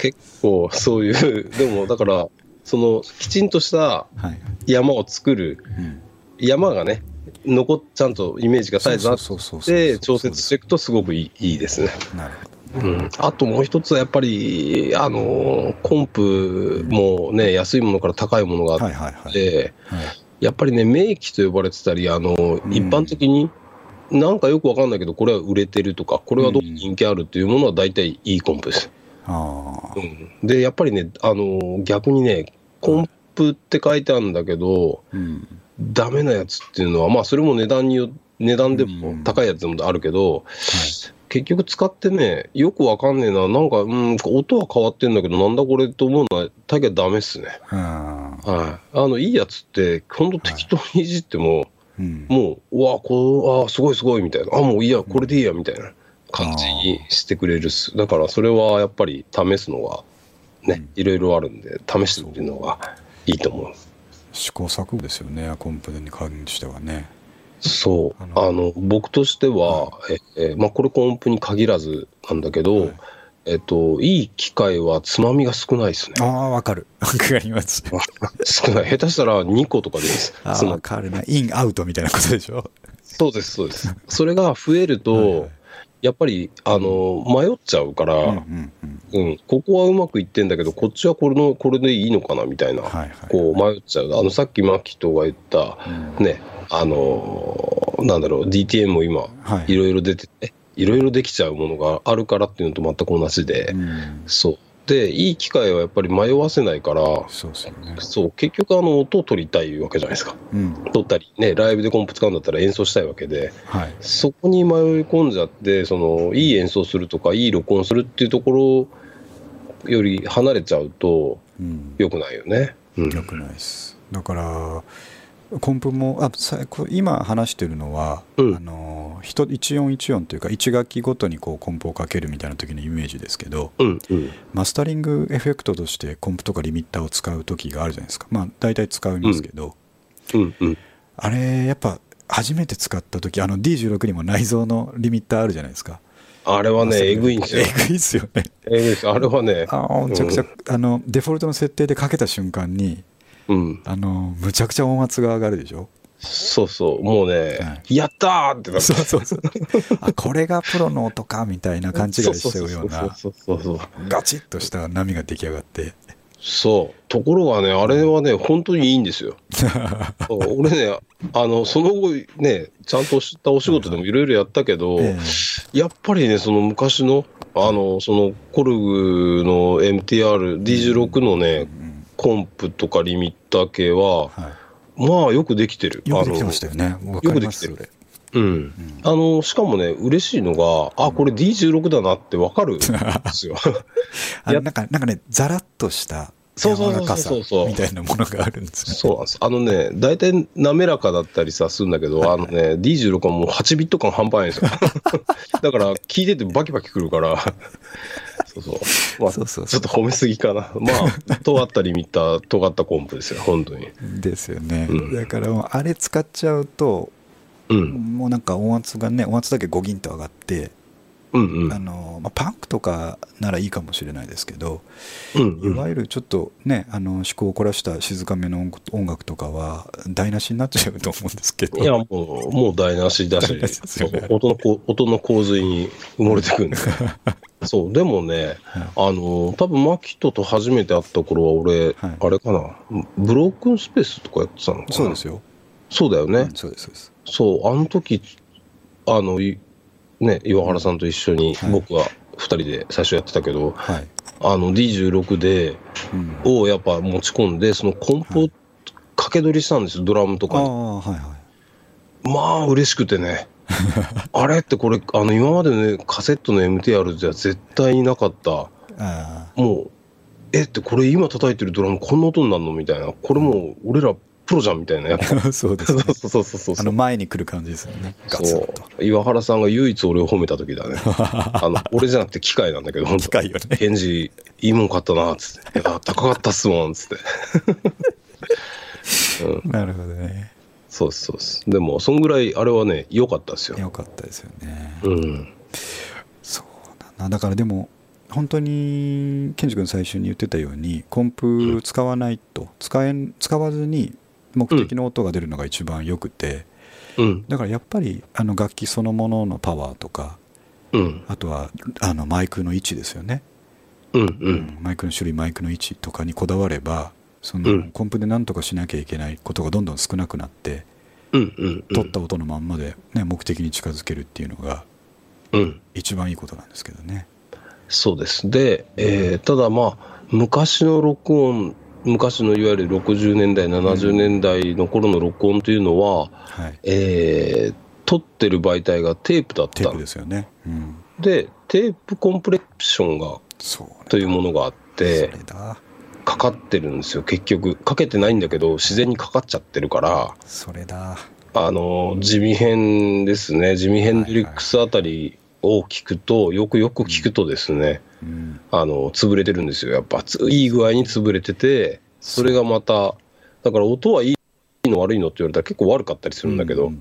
結構そういう、でもだから、そのきちんとしたはい山を作る、うん山がね、残っちゃんとイメージが絶えずあって、調節していくとすごくいいいいですね。なるほど。うん、あともう一つはやっぱり、あの、コンプもね、安いものから高いものがあって、やっぱりね、名機と呼ばれてたり、あの、ん。一般的に、なんかよくわかんないけど、これは売れてるとか、これはどう人気あるっていうものは大体いいコンプです。うん、で、やっぱりね、あの、逆にね、コンプって書いてあるんだけど、うんダメなやつっていうのは、まあ、それも値段によ、値段でもうん。高いやつでもあるけど、結局使ってね、よくわかんねえな、なんか、うん、音は変わってんだけど、なんだこれと思うのは、大概ダメっすね。はい。あの、いいやつって、ほんと適当にいじっても、うん。もう、うわ、こう、あすごいすごいみたいな、あ、もういいや、これでいいや、みたいな。感じにしてくれるっす。だから、それはやっぱり試すのが、ね、いろいろあるんで、試してみるのがいいと思う。試行錯誤ですよねコンプに関してはね。そう。あの僕としては、ええまあ、これコンプに限らずなんだけど、はいえっと、いい機械はつまみが少ないですねあ。あわかる わかります。少ない。下手したら2個とかでいいです。ああわかるなインアウトみたいなことでしょ。そうです、そうです。それが増えると、はいはいやっぱり、あの、迷っちゃうから、うんうんうん。うん、ここはうまくいってんだけど、こっちはこれのこれでいいのかなみたいな、はいはいこう迷っちゃう。あの、さっきマキトが言った、うん。ね、あのーなんだろう、DTM も今、はい。いろいろ出てて、いろいろできちゃうものがあるからっていうのと全く同じで、うん。そう。で、いい機械はやっぱり迷わせないから、そうですよね。そう、結局あの、音を取りたいわけじゃないですか。うん取ったり、ね、ライブでコンプ使うんだったら演奏したいわけで、はいそこに迷い込んじゃって、その、いい演奏するとか、いい録音するっていうところより離れちゃうと、うん良くないよね。うん。良くないですだからコンプもあ今話してるのは、うんあの一一音一音というか1楽器ごとにこうコンプをかけるみたいな時のイメージですけどうんうん。マスタリングエフェクトとしてコンプとかリミッターを使う時があるじゃないですかまあ大体使いますけど、うんうん。あれやっぱ初めて使った時あの D16 にも内蔵のリミッターあるじゃないですかあれはね、えぐいんですよえ。ぐいっすよねえぐいです。あれはね、あーめちゃくちゃ、あのデフォルトの設定でかけた瞬間にうん。あのむちゃくちゃ音圧が上がるでしょ？そうそう。もうね、はやったーってなってそうそうそうあこれがプロの音かみたいな勘違いしちゃうようなそうそうそうそう。ガチッとした波が出来上がってそう。ところがね、あれはね、本当にいいんですよ。俺ね、あの、その後ね、ちゃんとしたお仕事でもいろいろやったけど、えやっぱりね、その昔の、あの、そのコルグの MTR、D16 のね、コンプとかリミッター系は、はまあよくできてる。い、よくできてましたよねよくできてるそれあのうん。あの、しかもね、嬉しいのが、あ、これ D16 だなってわかるんですよ。や あなんかなんかねざらっとした柔らかさそうそうみたいなものがあるんですよそうなんです。あのね、大体滑らかだったりさ、するんだけど、あのね、D16 はもう8ビット感半端ないんですよ。だから、聞いててバキバキくるから、そうそう。まあ、そうそうちょっと褒めすぎかな。まあ、尖ったリミッター、尖ったコンプですよ、本当に。ですよね、うんだからあれ使っちゃうと、うん。もうなんか音圧がね音圧だけゴギンと上がって、うんうん。あ。のまあ、パンクとかならいいかもしれないですけど、うんうん。いわゆるちょっとねあの思考を凝らした静かめの音音楽とかは台無しになっちゃうと思うんですけど。いや、もう、もう台無しだしね。音のこ音の洪水に埋もれてくんで。そう、でもね、あの、多分マキトと初めて会った頃は俺、はい。あれかな、ブロークンスペースとかやってたのかな。そうですよ、そうだよね。うんそうですそうです。そう、あの時、あの、いね、岩原さんと一緒にはい。僕は2人で最初やってたけど、はい、あの D16 で、うん、をやっぱ持ち込んで、そのコンポを掛け取りしたんですよ、ドラムとあかに。あはいはい。まあ、嬉しくてね。あれってこれ、あの、今までのね、カセットの MTR では絶対になかった、あもう、えってこれ今叩いてるドラムこんな音になるのみたいな。これもう俺らプロじゃんみたいな。やっぱあそうですねそうそうそうそうあの前に来る感じですよねガツンそとう。岩原さんが唯一俺を褒めた時だね。あの、俺じゃなくて機械なんだけど、機械よね返事、いいもん買ったな、つって。いや、高かったっすもん、つって。うん、なるほどねそうそうです。でも、そんぐらい、あれはね、良かったですよ。よかったですよね、うん。そうだなだからでも本当にケンジ君最初に言ってたようにコンプ使わないと、使えん使わずに目的の音が出るのが一番よくて、うん。だからやっぱりあの楽器そのもののパワーとかうん。あとはあのマイクの位置ですよね、うん。う。うんマイクの種類マイクの位置とかにこだわればその、うんコンプで何とかしなきゃいけないことがどんどん少なくなってうん。うん。取った音のまんまで、ね、目的に近づけるっていうのがうん。一番いいことなんですけどね。そうです。で、えーただまあ、昔の録音、昔のいわゆる60年代、70年代の頃の録音というのは、はい、えー撮ってる媒体がテープだった。テープですよね。うん、で、テープコンプレッションがというものがあっそてかかってるんですよ、結局。かけてないんだけど、自然にかかっちゃってるから、それだ。あの、地味編ですね、ジミヘンドリックスあたりを聞くと、よくよく聞くとですね、うんあの、潰れてるんですよ。やっぱ、ついい具合に潰れてて、それがまた、だから音はいいの悪いのって言われたら結構悪かったりするんだけど、う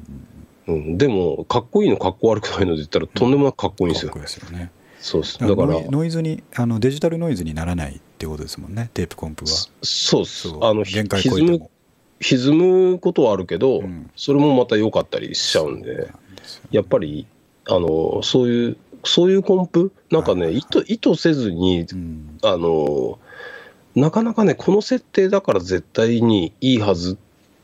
うんんでも、かっこいいのかっこ悪くないので言ったらとんでもなくかっこいいんですよかっこ。いいですよね。そうです。だからら、ノイズにあのデジタルノイズにならないってことですもんねテープコンプは。そうそう。あの、ひ限界超えて歪むも。歪むことはあるけど、うんそれもまた良かったりしちゃうんで、やっぱり、あの、そういう、そういうコンプ、なんかね、はい意図、意図せずに、うん。あの、なかなかね、この設定だから絶対にいいはず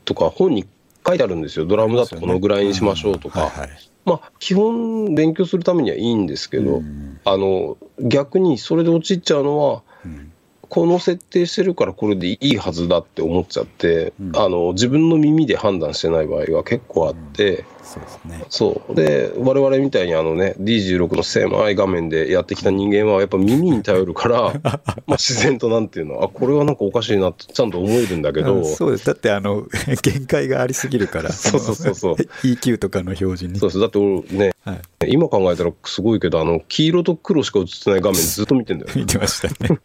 とか、本に書いてあるんですよ。ドラムだとこのぐらいにしましょうとか。はいはい。まあ、基本勉強するためにはいいんですけど、うん。あの、逆にそれで陥っちゃうのは、うん。この設定してるからこれでいいはずだって思っちゃって、うんあの自分の耳で判断してない場合が結構あって、そうですね。そう。で、我々みたいにあのね、D16 の狭い画面でやってきた人間は、やっぱ耳に頼るから、まあ自然となんていうの、あ、これはなんかおかしいなってちゃんと思えるんだけど、あそうです。だって、あの、限界がありすぎるから、そうそうそうそうの EQ とかの表示に。そうです。だって俺ね、はい。今考えたらすごいけど、あの、黄色と黒しか映ってない画面ずっと見てんだよ。見てましたね。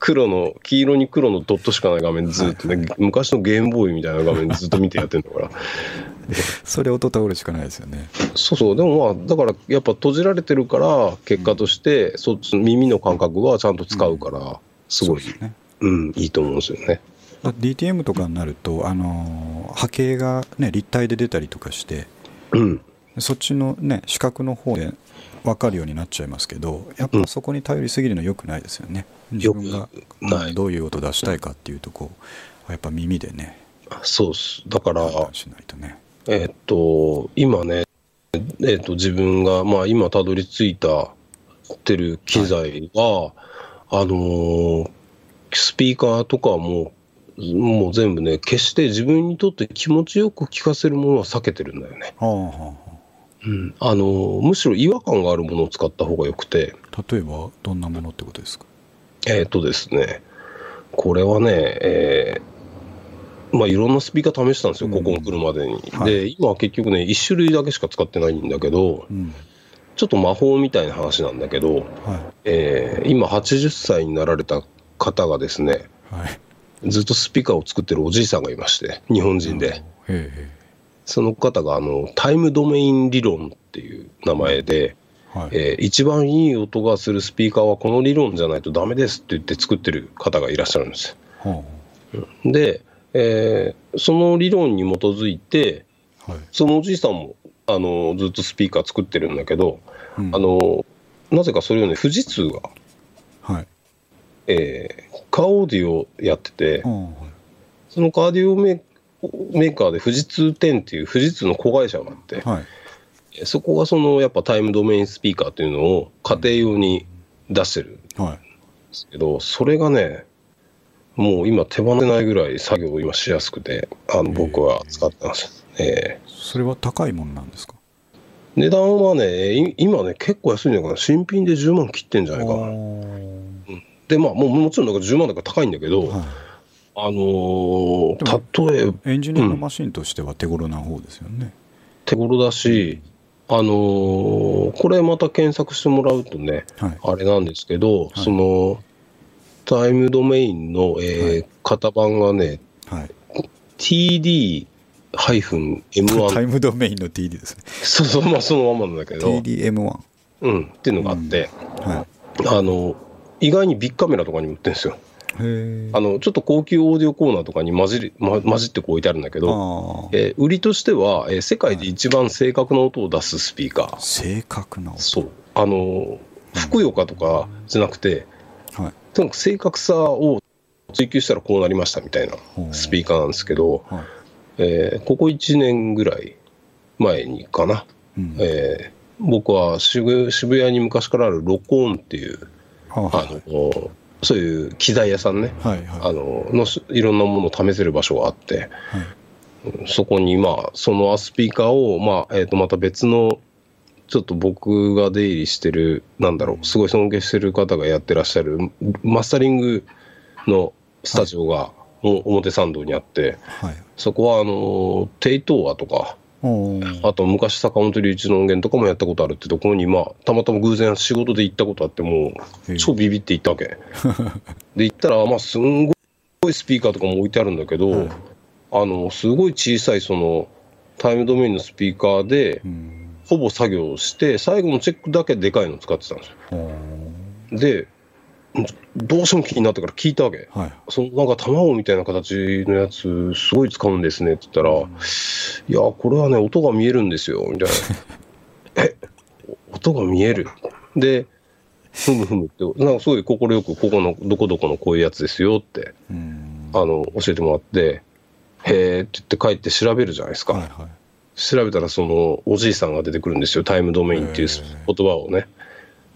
黒の、黄色に黒のドットしかない画面ずっとね、昔のゲームボーイみたいな画面ずっと見てやってんだから。それ音倒れしかないですよね。そうそう、でもまあ、だからやっぱ閉じられてるから、結果として、そっちの耳の感覚はちゃんと使うから、すごい、そうですね。うん、いいと思うんですよね。DTM とかになると、あのー波形が、ね、立体で出たりとかしてうん。そっちの、ね、視覚の方で分かるようになっちゃいますけどやっぱそこに頼りすぎるのは良くないですよね、自分がどういう音出したいかっていうとこうやっぱ耳でねそうっす。だから、しないとね。えっと、今ね、えっと、自分が、まあ今たどり着いたてる機材は、あのースピーカーとかも、もう全部ね、決して自分にとって気持ちよく聞かせるものは避けてるんだよね。はあはあはうん。あのーむしろ違和感があるものを使った方がよくて、あ例えばどんなものってことですか？えっ、とですね、これはね、えーまあいろんなスピーカー試したんですよ、うん。ここに来るまでに。はい。で、今は結局ね、1種類だけしか使ってないんだけど、うん。ちょっと魔法みたいな話なんだけど、はい。えー今80歳になられた方がですね、はい。ずっとスピーカーを作ってるおじいさんがいまして、日本人で。へえその方があのタイムドメイン理論っていう名前で、はい。えー一番いい音がするスピーカーはこの理論じゃないとダメですって言って作ってる方がいらっしゃるんです。はで、えーその理論に基づいて、あはい。そのおじいさんもあのずっとスピーカー作ってるんだけど、うん。あのなぜかそれをね、富士通が、はい。えーカーオーディオやっててあ、あはい。そのカーディオメメーカーで富士通店っていう富士通の子会社があって、はい。えそこがそのやっぱタイムドメインスピーカーっていうのを家庭用に出してるんではいすけど、それがね、もう今手放せないぐらい作業を今しやすくて、あの僕は使ってます。えそれは高いものなんですか？ー値段はね、い今ね、結構安いんだから、新品で10万切ってんじゃないかな。で、まあ、もうもちろんだから10万だから高いんだけど、はあのー例えエンジニアのマシンとしては手頃な方ですよね、手頃だし、あのーこれまた検索してもらうとね、はい。あれなんですけど、い。そのタイムドメインの、えーはい。型番がね、はい。TD-M1、タイムドメインの TD ですね。そうそう、まあそのままなんだけど、TDM1 うん、っていうのがあって、はあの、意外にビッグカメラとかにも売ってるんですよ。あの、ちょっと高級オーディオコーナーとかに混じり、ま、混じってこう置いてあるんだけど、えー売りとしては、えー世界で一番正確な音を出すスピーカー。正確な音。そう。あの、ふくよかとかじゃなくて、はい。とにかく正確さを追求したらこうなりましたみたいなスピーカーなんですけど、はい。えーここ1年ぐらい前にかな、うん。えー僕は渋渋谷に昔からあるロックオンっていう、はあの、そういう機材屋さんね、はいはい。あの、のすいろんなものを試せる場所があって、はい。そこに、まあ、そのスピーカーを、まあ、えっ、と、また別の、ちょっと僕が出入りしてる、なんだろう、すごい尊敬してる方がやってらっしゃる、マスタリングのスタジオが、も表参道にあって、はい。そこは、あの、テイトーアとか、あと昔坂本龍一の音源とかもやったことあるってところに、まあ、たまたま偶然仕事で行ったことあって、もう、超ビビって行ったわけ。で、行ったら、まあ、すんごいスピーカーとかも置いてあるんだけど、はい。あの、すごい小さい、その、タイムドメインのスピーカーでう、ん。ほぼ作業をして、最後のチェックだけでかいの使ってたんですよ。で、どうしても気になったから聞いたわけ。はいそのなんか卵みたいな形のやつ、すごい使うんですねって言ったら、いや、これはね、音が見えるんですよ、みたいな。え、音が見えるで、ふむふむって、なんかすごい快く、ここの、どこどこのこういうやつですよって、うんあの、教えてもらって、へーって言って帰って調べるじゃないですか。はいはい調べたら、その、おじいさんが出てくるんですよ、タイムドメインっていう言葉をね。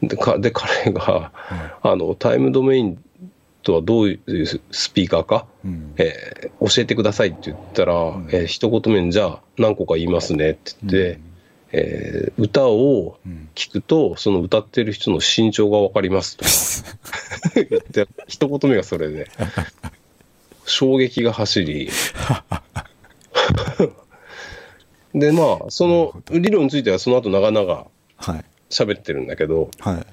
で、かで彼が、はあの、タイムドメイントはどういうスピーカーか、うん。えー教えてくださいって言ったら、ん。えー一言目にじゃあ何個か言いますねって言って、えー歌をうん。聞くと、その歌ってる人の身長がわかりますと。か 言って、一言目がそれで、衝撃が走り、で、まあ、その理論についてはその後長々はい喋ってるんだけど、はい。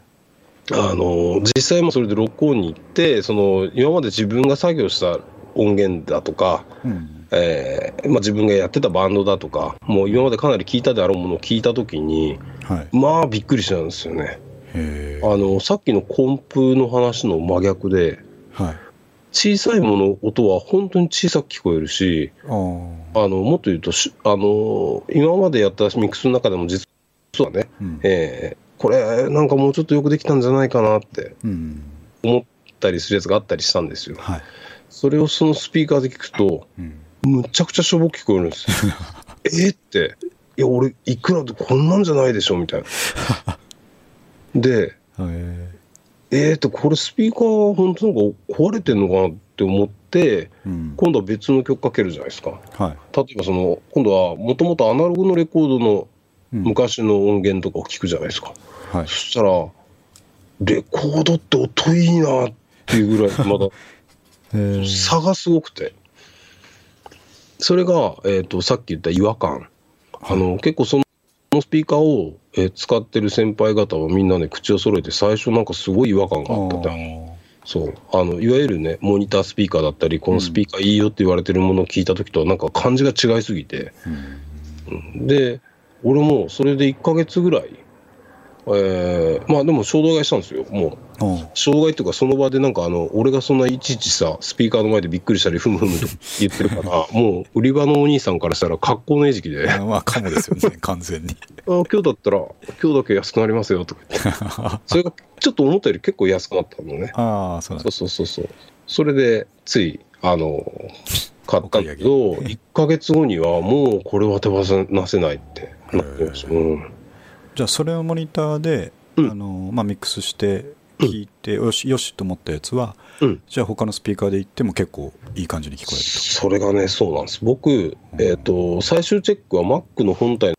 あの実際もそれで録音に行って、その今まで自分が作業した音源だとか、うん。えーまあ、自分がやってたバンドだとか、もう今までかなり聞いたであろうものを聞いたときに、はい。まあびっくりしたんですよね。あのさっきのコンプの話の真逆で、はい。小さいもの音は本当に小さく聞こえるし、あのもっと言うとしあの、今までやったミックスの中でも実はね、うん。えーこれ、なんかもうちょっとよくできたんじゃないかなってうん。思ったりするやつがあったりしたんですよ。はい。それをそのスピーカーで聞くと、うん。むちゃくちゃしょぼく聞こえるんですよ。えって、いや、俺、いくらでこんなんじゃないでしょみたいな。で、へえーって、これスピーカー本当なんか壊れてんのかなって思って、えうん。今度は別の曲かけるじゃないですか。はい。例えばその、今度はもともとアナログのレコードのうん昔の音源とかを聞くじゃないですか。はいそしたら、レコードって音いいなっていうぐらい、まだ差がすごくて。それが、えっ、と、さっき言った違和感。あの、結構そのスピーカーを、えー使ってる先輩方はみんなね、口を揃えて最初なんかすごい違和感があったそう。あの、いわゆるね、モニタースピーカーだったり、このスピーカーいいよって言われてるものを聞いた時とはなんか感じが違いすぎて。うんで、俺もそれで1ヶ月ぐらい、えーまあでも衝動買いしたんですよ、もう。あー衝動買いっていうか、その場でなんかあの、俺がそんないちいちさ、スピーカーの前でびっくりしたり、ふむふむと言ってるから、もう売り場のお兄さんからしたら格好の餌食で、あ あまあかもですよね完全に。今日だったら、今日だけ安くなりますよとか言って、それがちょっと思ったより結構安くなったのね。ああそうそうそうそうそう。それで、つい、あの、買ったんだけど、1ヶ月後にはもうこれは手放せないってなってました。うん。じゃあそれをモニターで、うんあのまあ、ミックスして聞いて、よしよしと思ったやつはうん。じゃあ他のスピーカーで言っても結構いい感じに聞こえるそれがね、そうなんです。僕、えっ、と、最終チェックは Mac の本体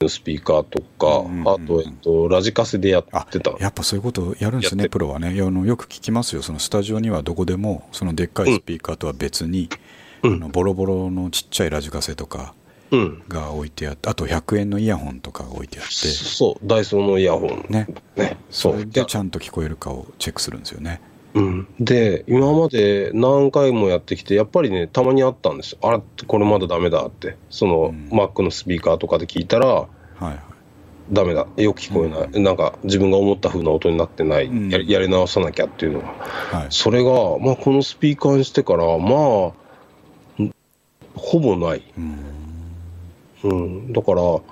のスピーカーとか、うんうんうんあと、えっ、と、ラジカセでやとってた。やっぱそういうことやるんですねプロはねあのよく聞きますよそのスタジオにはどこでもそのでっかいスピーカーとは別に、うんあのボロボロのちっちゃいラジカセとかうん。が置いてあってあと100円のイヤホンとかが置いてあってそう、ダイソーのイヤホン。ねね。そ。れでちゃんと聞こえるかをチェックするんですよねうん、で、今まで何回もやってきて、やっぱりね、たまにあったんですよ。あら、これまだダメだって。その、うん Mac のスピーカーとかで聞いたら、はいはいダメだ。よく聞こえない。なんか、自分が思った風な音になってない。うんやりやり直さなきゃっていうのが。はいそれが、まあ、このスピーカーにしてから、まあ、んほぼない。うんうん。だから、ちょ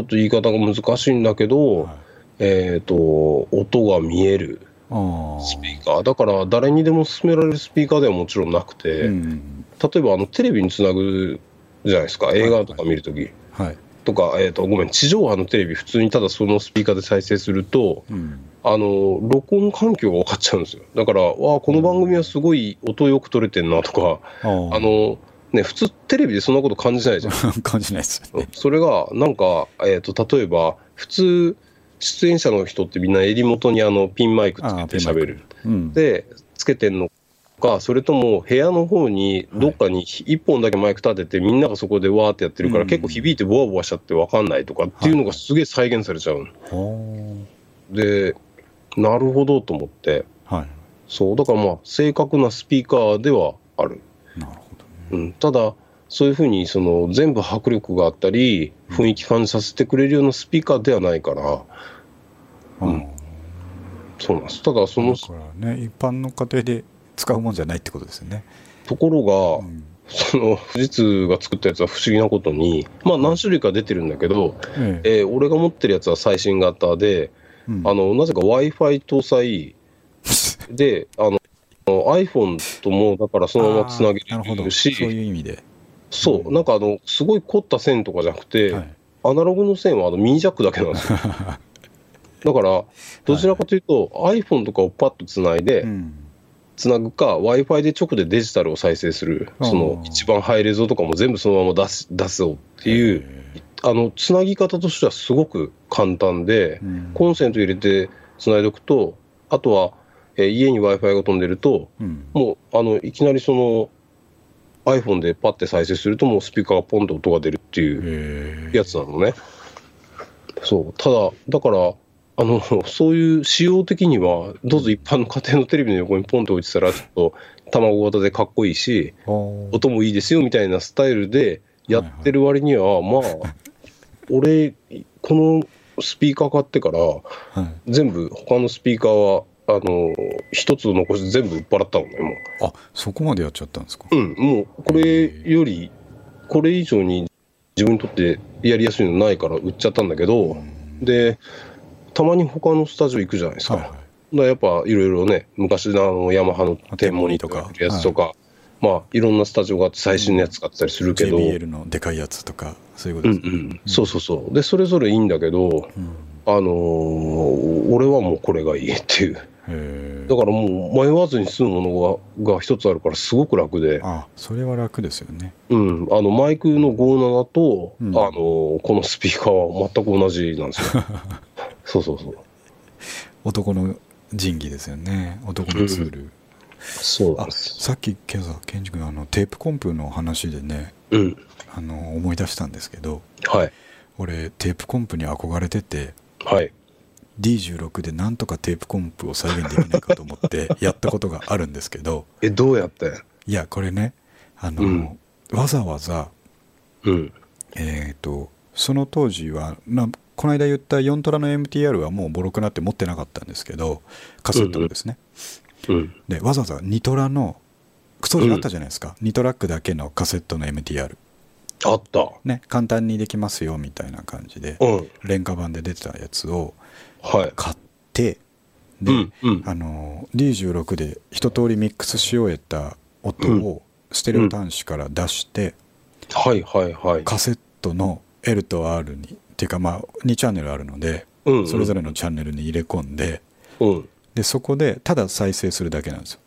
っと言い方が難しいんだけど、はいえっ、と、音が見えるスピーカー。だから、誰にでも勧められるスピーカーではもちろんなくて、うん例えば、あの、テレビにつなぐじゃないですか。映画とか見るとき。はいとか、えっ、と、ごめん、地上波のテレビ、普通にただそのスピーカーで再生すると、うんあの、録音環境が分かっちゃうんですよ。だから、わあ、この番組はすごい音よく撮れてんなとか、あーあの、ね、普通テレビでそんなこと感じないじゃん。感じないですよね。それが、なんか、えっ、と、例えば、普通、出演者の人ってみんな襟元にあの、ピンマイクつけて喋る。うん。で、つけてんのか、それとも部屋の方にどっかに一本だけマイク立てて、みんながそこでわーってやってるから、うん。結構響いてボワボワしちゃって分かんないとかっていうのがすげえ再現されちゃうの。ほで、なるほどと思って、ーはい。そう、だからまあ、正確なスピーカーではある。なるほうん、ただ、そういうふうにその全部迫力があったり、雰囲気感じさせてくれるようなスピーカーではないから、うん。そうなんです。ただ、そのだからね一般の家庭で使うもんじゃないってことですよね。ところが、うん。その富士通が作ったやつは不思議なことに、まあ何種類か出てるんだけど、ええ。えー俺が持ってるやつは最新型で、うん。あの、なぜか Wi-Fi 搭載で、あの、iPhone ともだからそのままつなげるほどるし、そういう意味で、そう、なんかあの、すごい凝った線とかじゃなくて、はい、アナログの線はあのミニジャックだけなんですよ。だから、どちらかというと、iPhone とかをパッとつないで、うん。つなぐか、Wi-Fi で直でデジタルを再生する、その一番ハイレゾとかも全部そのまま出す出そうっていう、あのつなぎ方としてはすごく簡単で、うん。コンセント入れてつないでおくと、あとは、えー家に Wi-Fi が飛んでると、うん。もうあのいきなりその iPhone でパッて再生すると、もうスピーカーがポンと音が出るっていうやつなのね。そう、ただ、だから、あの、そういう仕様的には、どうぞ一般の家庭のテレビの横にポンと置いてたら、ちょっと卵型でかっこいいし、音もいいですよみたいなスタイルでやってる割には、まあ、俺、このスピーカー買ってから、はい。全部、他のスピーカーは、あの、一つ残して全部売っ払ったのね、もう。あそこまでやっちゃったんですか？うん、もうこれより、これ以上に自分にとってやりやすいのないから売っちゃったんだけど、で、たまに他のスタジオ行くじゃないですか。はいはやっぱいろいろね、昔のあのヤマハの天モニとか。やつとか、まあいろんなスタジオがあって最新のやつ使ってたりするけど、JBL のでかいやつとかそういうこうんうとですね。ん、そうそうそう。で、それぞれいいんだけど、うんあのー俺はもうこれがいいっていう。だからもう迷わずに済むものがが一つあるからすごく楽で。あそれは楽ですよねうん、あのマイクの57と、うんあのこのスピーカーは全く同じなんですよ。そうそうそう。男の神器ですよね男のツール、あそうなんです。さっき今朝ケンジ君あのテープコンプの話でねうん。あの思い出したんですけどはい。俺テープコンプに憧れててはい。D16 でなんとかテープコンプを再現できないかと思ってやったことがあるんですけど。え、どうやって？いやこれねあの、うん。わざわざうん。えっ、とその当時はなこの間言った4トラの MTR はもうボロくなって持ってなかったんですけどカセットのですね、うん。でわざわざ2トラの当時あったじゃないですか、2トラックだけのカセットの MTR あった。ね簡単にできますよみたいな感じでうん。廉価版で出てたやつをはい。買ってで、うんうんあの D16 で一通りミックスし終えた音をステレオ端子から出して、はいはいはい。カセットの L と R にっていうかまあ2チャンネルあるので、うんうんそれぞれのチャンネルに入れ込んでうん。でそこでただ再生するだけなんですよ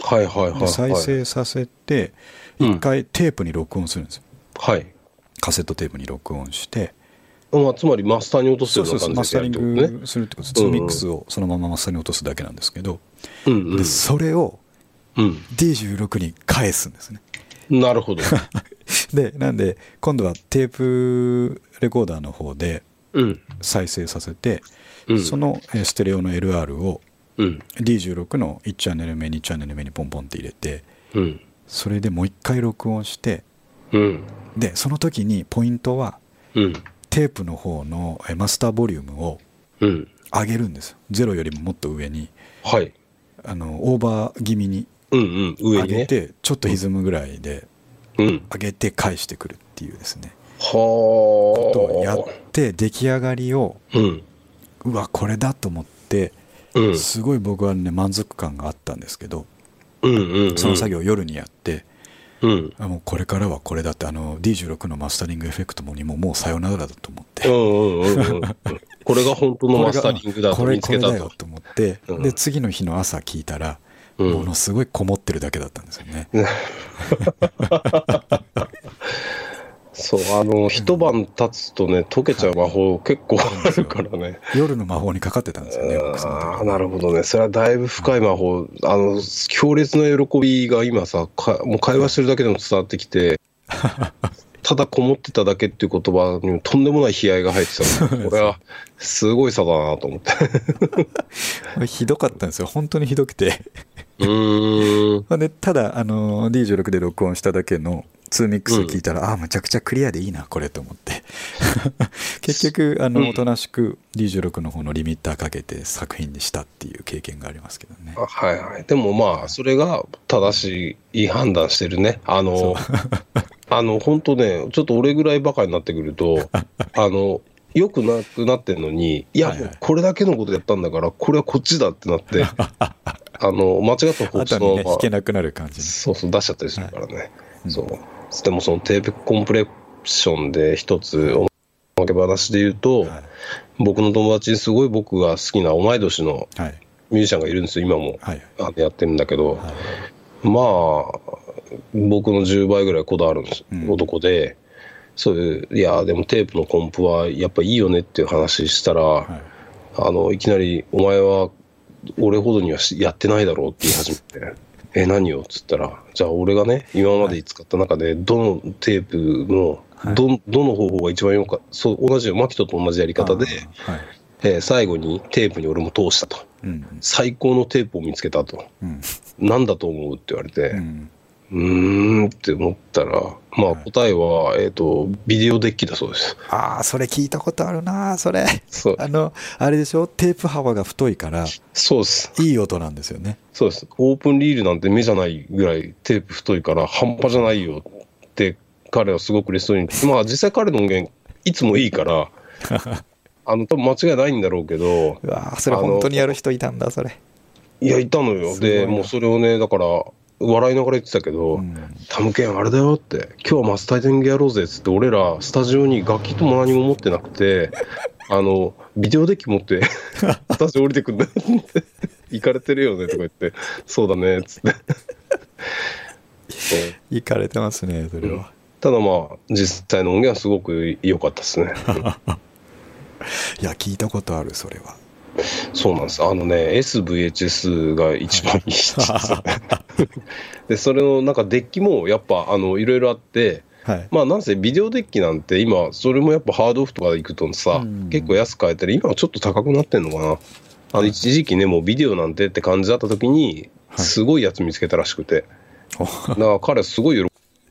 はいはいはい、はい。で再生させてうん一回テープに録音するんですよはい。カセットテープに録音してまあ、つまりマスターに落とすようなそうそうマスタリン。グするってことですうんうん2ミックスをそのままマスターに落とすだけなんですけど、うんでそれをうん D16 に返すんですねうん。なるほど。でなんで今度はテープレコーダーの方でうん。再生させて、うんそのえーステレオの LR をうん。D16 の1チャンネル目2チャンネル目にポンポンって入れてうん。それでもう一回録音してうん。でその時にポイントはうん。テープの方のえーマスターボリュームをうん。上げるんですよゼロよりももっと上にはい。あのオーバー気味にうんうん。上上げにね。てちょっと歪むぐらいでうん。上げて返してくるっていうですねはことをやっあ。て出来上がりをうん。うわこれだと思ってうん。すごい僕はね満足感があったんですけどうんうんうん。その作業を夜にやってうん。あもうこれからはこれだってあの D16 のマスタリングエフェクトもにももうさよならだと思ってうんうんうんうん。これが本当のマスタリングだとこれ見つけたとこれだよ。と思って、うんで次の日の朝聞いたら、うんものすごいこもってるだけだったんですよね、そう、あの、一晩経つとね、溶けちゃう魔法結構あるからね。夜の魔法にかかってたんですよねああ、なるほどね。それはだいぶ深い魔法。あの、強烈な喜びが今さ、かもう会話してるだけでも伝わってきて、ただこもってただけっていう言葉にもとんでもない悲哀が入ってたのこれは、すごい差だなと思って。ひどかったんですよ本当にひどくてうーん。でただあの D16 で録音しただけの2ミックス聞いたら、ああむちゃくちゃクリアでいいなこれと思って。結局あのおとなしく D16 の方のリミッターかけて作品にしたっていう経験がありますけどね。あはいはい。でもまあ、それが正しい、いい判断してるね。あの、あの、本当ね、ちょっと俺ぐらいバカになってくると、あの、良くなくなってんのに、いや、はいはい。もうこれだけのことやったんだから、これはこっちだってなって、あの、間違ったフォークス後にのね弾けなくなる感じね。そうそう、出しちゃったりするからね。うんそう。でもそのテープコンプレッションで一つ、おまけ話で言うと、はい。僕の友達にすごい僕が好きな同い年のはい。ミュージシャンがいるんですよ、今も。はい。やってるんだけど、はい。まあ、僕の10倍ぐらいこだわるんです、うん。男で、そういう、いや、でもテープのコンプはやっぱいいよねっていう話したら、はい。あのいきなり、お前は俺ほどにはしやってないだろうって言い始めて、え、何よっつったら、じゃあ俺がね、今まで使った中で、どのテープの、はい。どどの方法が一番よかそう同じよ、マキトと同じやり方で、はい。えー最後にテープに俺も通したと。うん。最高のテープを見つけたと。うん。なんだと思う？って言われて、うんうーんって思ったら、まあはい答えは、えっ、と、ビデオデッキだそうです。ああそれ聞いたことあるなそれそうあのあれでしょ？テープ幅が太いからそうです。いい音なんですよねそうです。オープンリールなんて目じゃないぐらいテープ太いから半端じゃないよって彼はすごく嬉しそうに。まあ実際彼の音源いつもいいから、あの多分間違いないんだろうけど、うわーそれ本当にやる人いたんだそれいや、いたのよ。で、もうそれをね、だから、笑いながら言ってたけど、うんタムケンあれだよって、今日はマスターテングやろうぜっつって、俺らスタジオに楽器とも何も持ってなくて、あの、ビデオデッキ持って、スタジオ降りてくんだよって、行かれてるよねとか言って、そうだねっつって。行かれてますねそれは、ただまあ、実際の音源はすごく良かったですね。いや聞いたことあるそれはそうなんです。あのね、SVHS が一番いいですよね。で、それのなんかデッキもやっぱ、あの、いろいろあって、はいまあなんせビデオデッキなんて今、それもやっぱハードオフとかで行くとさ、うん結構安く買えたり、今はちょっと高くなってんのかな。あの一時期ね、もうビデオなんてって感じだった時に、はいすごいやつ見つけたらしくて、おだから彼すごい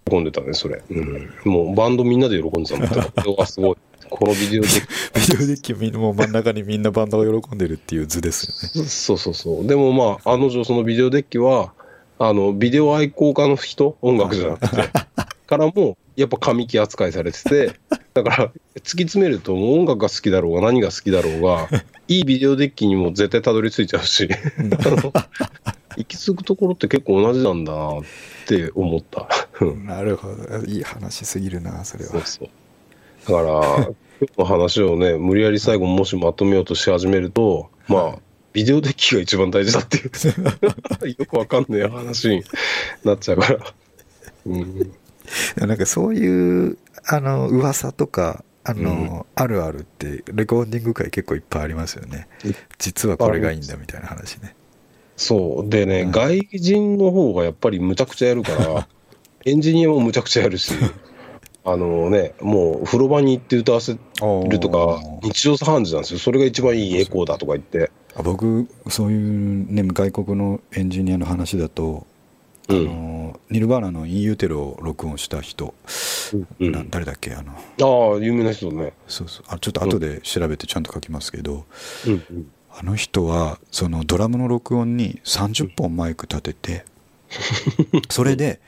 喜んでたね、それ。うん、もうバンドみんなで喜んでたもん。すごい。このビデオデッキ ビデオデッキみんなもう真ん中にみんなバンドが喜んでるっていう図ですよねそうそうそう。でもまあ、案の定そのビデオデッキは、あの、ビデオ愛好家の人、音楽じゃなくて、からも、やっぱ神木扱いされてて、だから、突き詰めると、もう音楽が好きだろうが、何が好きだろうが、いいビデオデッキにも絶対たどり着いちゃうし、行き着くところって結構同じなんだなって思った。うんなるほどいい話すぎるなそれはそうそう。だから、今日の話をね、無理やり最後もしまとめようとし始めると、まあ、ビデオデッキが一番大事だっていう、よくわかんない話になっちゃうから。うん、なんかそういうあの噂とかあの、あるあるってレコーディング界結構いっぱいありますよね。実はこれがいいんだみたいな話ね。そう。でね、うん。外人の方がやっぱりむちゃくちゃやるから、エンジニアもむちゃくちゃやるし、あのね、もう風呂場に行って歌わせるとか、日常茶飯事なんですよ。それが一番いいエコーだとか言って。あ僕そういうね外国のエンジニアの話だと、あうん。のニルバーナの「インユーテロ」を録音した人、うんな誰だっけあのああ、有名な人ね。そうそうあちょっと後で調べてちゃんと書きますけど、うんうん。あの人はそのドラムの録音に30本マイク立てて それで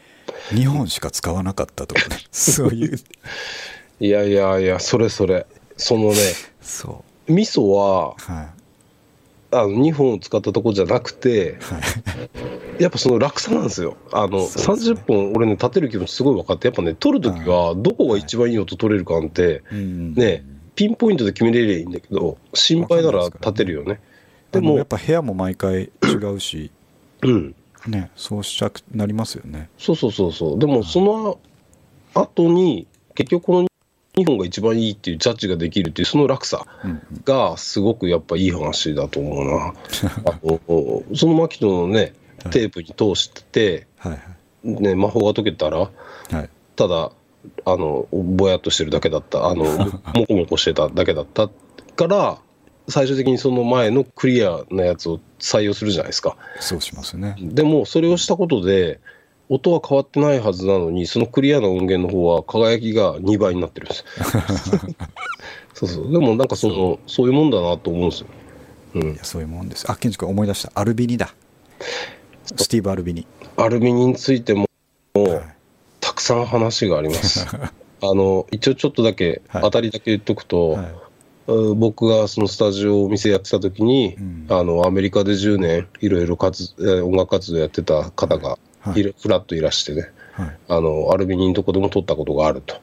2本しか使わなかったとかね。そういう。いやいやいや、それそれ。そのね、そ味噌は、うはい。あの、2本を使ったとこじゃなくて、はい。やっぱその楽さなんですよ。あの、ね。30本、俺ね、立てる気持ちすごい分かって、やっぱね、撮るときは、どこが一番いい音取れるかなんて、うんねピンポイントで決めれりゃいいんだけど、心配なら立てるよね。でもでもやっ、ぱ部屋も毎回違うし。うん。ねそうしたくなりますよねそうそうそうそう。でも、その後に、結局この2本が一番いいっていうジャッジができるっていう、その楽さ。うんがすごくやっぱいい話だと思うな。あのそのマキトのねはいテープに通してはいはいて、ね、魔法が解けたらはいただあのぼやっとしてるだけだったあのモコモコしてただけだったから最終的にその前のクリアなやつを採用するじゃないですか。そうしますね。でもそれをしたことで音は変わってないはずなのにそのクリアな音源の方は輝きが2倍になってるんです。そうそう。でもなんかそのそう。いうもんだなと思うんですよ。うん。いやそういうもんです。あケンジ君思い出した。アルビニだ。スティーブ・アルビニ。アルミニについても、はい。たくさん話があります。あの、一応ちょっとだけ、はい。当たりだけ言っとくと、はい。うん僕がそのスタジオお店やってた時に、うん。あの、アメリカで10年、いろいろ音楽活動やってた方が、はい。フラッといらしてね、はい。あの、アルミニのとこでも撮ったことがあると。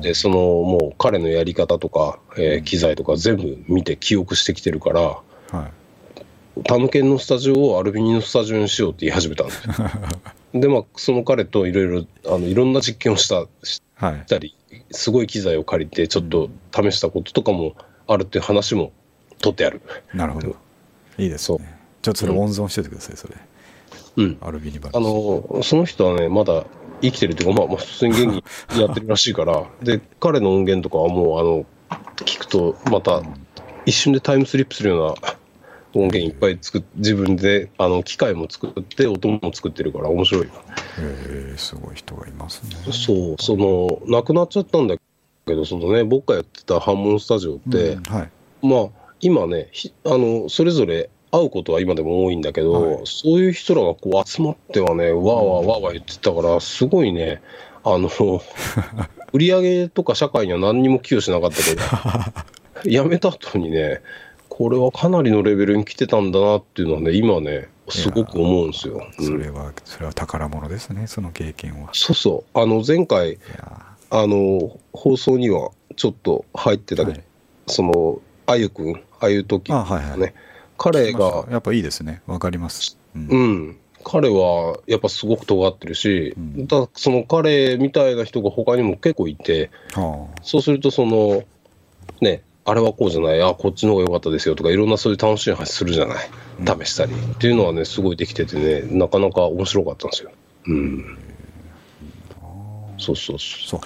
で、その、もう彼のやり方とか、えー機材とか全部見て記憶してきてるから、はい。タムケンのスタジオをアルビニのスタジオにしようって言い始めたんですよ。で、まあ、その彼といろいろ、あの、いろんな実験をした、しはい。たり、すごい機材を借りて、ちょっと試したこととかもあるっていう話も取ってある。なるほど。いいですそう。ねちょっとそれ温存しててくださいそれ。うん。アルビニバあの、その人はね、まだ生きてるっていうか、まあ、まあ、普通に元気にやってるらしいから、で、彼の音源とかはもう、あの、聞くと、また、一瞬でタイムスリップするような音源いっぱい作っ自分で、あの、機械も作って、音も作ってるから面白いよ。へえすごい人がいますね。そう、その、亡くなっちゃったんだけど、そのね、僕がやってた反問スタジオって、うんはい。まあ、今ね、ひあの、それぞれ会うことは今でも多いんだけど、はい。そういう人らがこう集まってはね、わーわーわーわー言ってたから、すごいね、あの、売り上げとか社会には何にも寄与しなかったけど、辞めた後にね、これはかなりのレベルに来てたんだなっていうのはね、今ね、すごく思うんですよ。うんそれはそれは宝物ですねその経験は。そうそう、あの、前回、あの、放送にはちょっと入ってたけど、はい。その、あゆくん、あゆとき、あはいはい。ね、彼が、やっぱいいですね。わかります。うん。うん、彼はやっぱすごく尖ってるし、うん。だその彼みたいな人が他にも結構いて、はそうすると、その、ね、あれはこうじゃない、あこっちの方が良かったですよとか、いろんなそういう楽しい話するじゃない、試したり。っていうのはね、すごいできててね、なかなか面白かったんですよ。うん。そうそうあそそう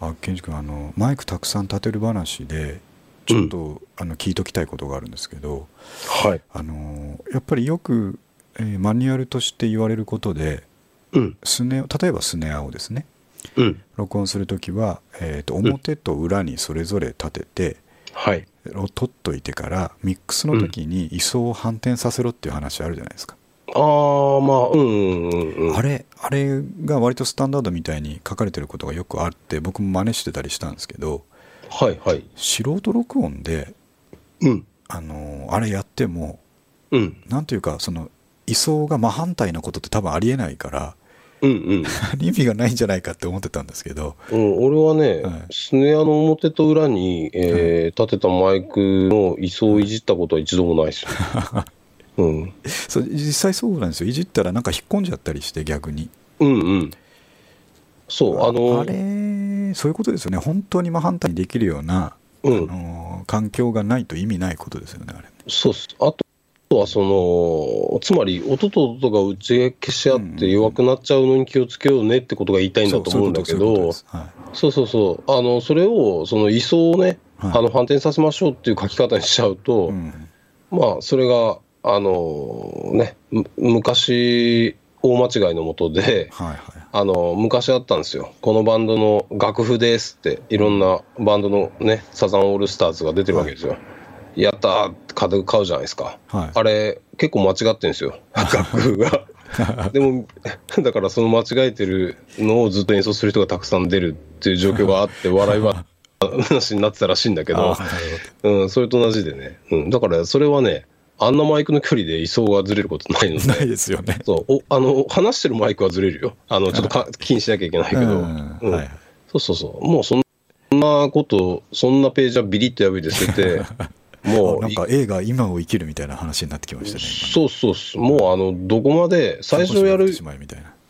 あ健二君あのマイクたくさん立てる話でちょっと、あの聞いときたいことがあるんですけどう。はい。あのやっぱりよく、えーマニュアルとして言われることでうん。スネ例えばスネアをですねうん。録音するときは、えー、と表と裏にそれぞれ立てて、はい。を取っといてからミックスの時に位相を反転させろっていう話あるじゃないですか、ああ、まあ、うんうん。あれあれが割とスタンダードみたいに書かれてることがよくあって僕も真似してたりしたんですけどはいはい。素人録音でうん。あのあれやってもうん。なんというかその位相が真反対なことって多分ありえないからうんうん。意味がないんじゃないかって思ってたんですけどうん、俺はね、はいスネアの表と裏に、えー立てたマイクの位相をいじったことは一度もないですよ。うん、そう実際そうなんですよ。いじったらなんか引っ込んじゃったりして逆に。うんうん。そう、あの、あれそういうことですよね。本当に真反対にできるような、うん。あの環境がないと意味ないことですよねあれ。そうっす。あとは、その、つまり、音と音が打ち消し合って弱くなっちゃうのに気をつけようねってことが言いたいんだと思うんだけど、そうそうそう、あの、それを、その位相をね、はい。あの、反転させましょうっていう書き方にしちゃうと、うん。まあ、それが、あのね、む昔、大間違いのもとで、はいはいあの、昔あったんですよ。このバンドの楽譜ですって、いろんなバンドのね、サザンオールスターズが出てるわけですよ。やったーって買う買うじゃないですか。はいあれ、結構間違ってるんですよ。楽譜が。でも、だからその間違えてるのをずっと演奏する人がたくさん出るっていう状況があって、笑いは話になってたらしいんだけどうん、それと同じでね。うん、だからそれはね、あんなマイクの距離で位相がずれることないのほどないで、ですよね。そう、おあの、話してるマイクはずれるよ。あの、ちょっとか気にしなきゃいけないけど、うん。うん。はいそうそうそう。もうそんなこと、そんなページはビリッと破いて捨てて、もう、あなんか映画今を生きるみたいな話になってきましたね今そうそうそう、もうあの、どこまで、最初やる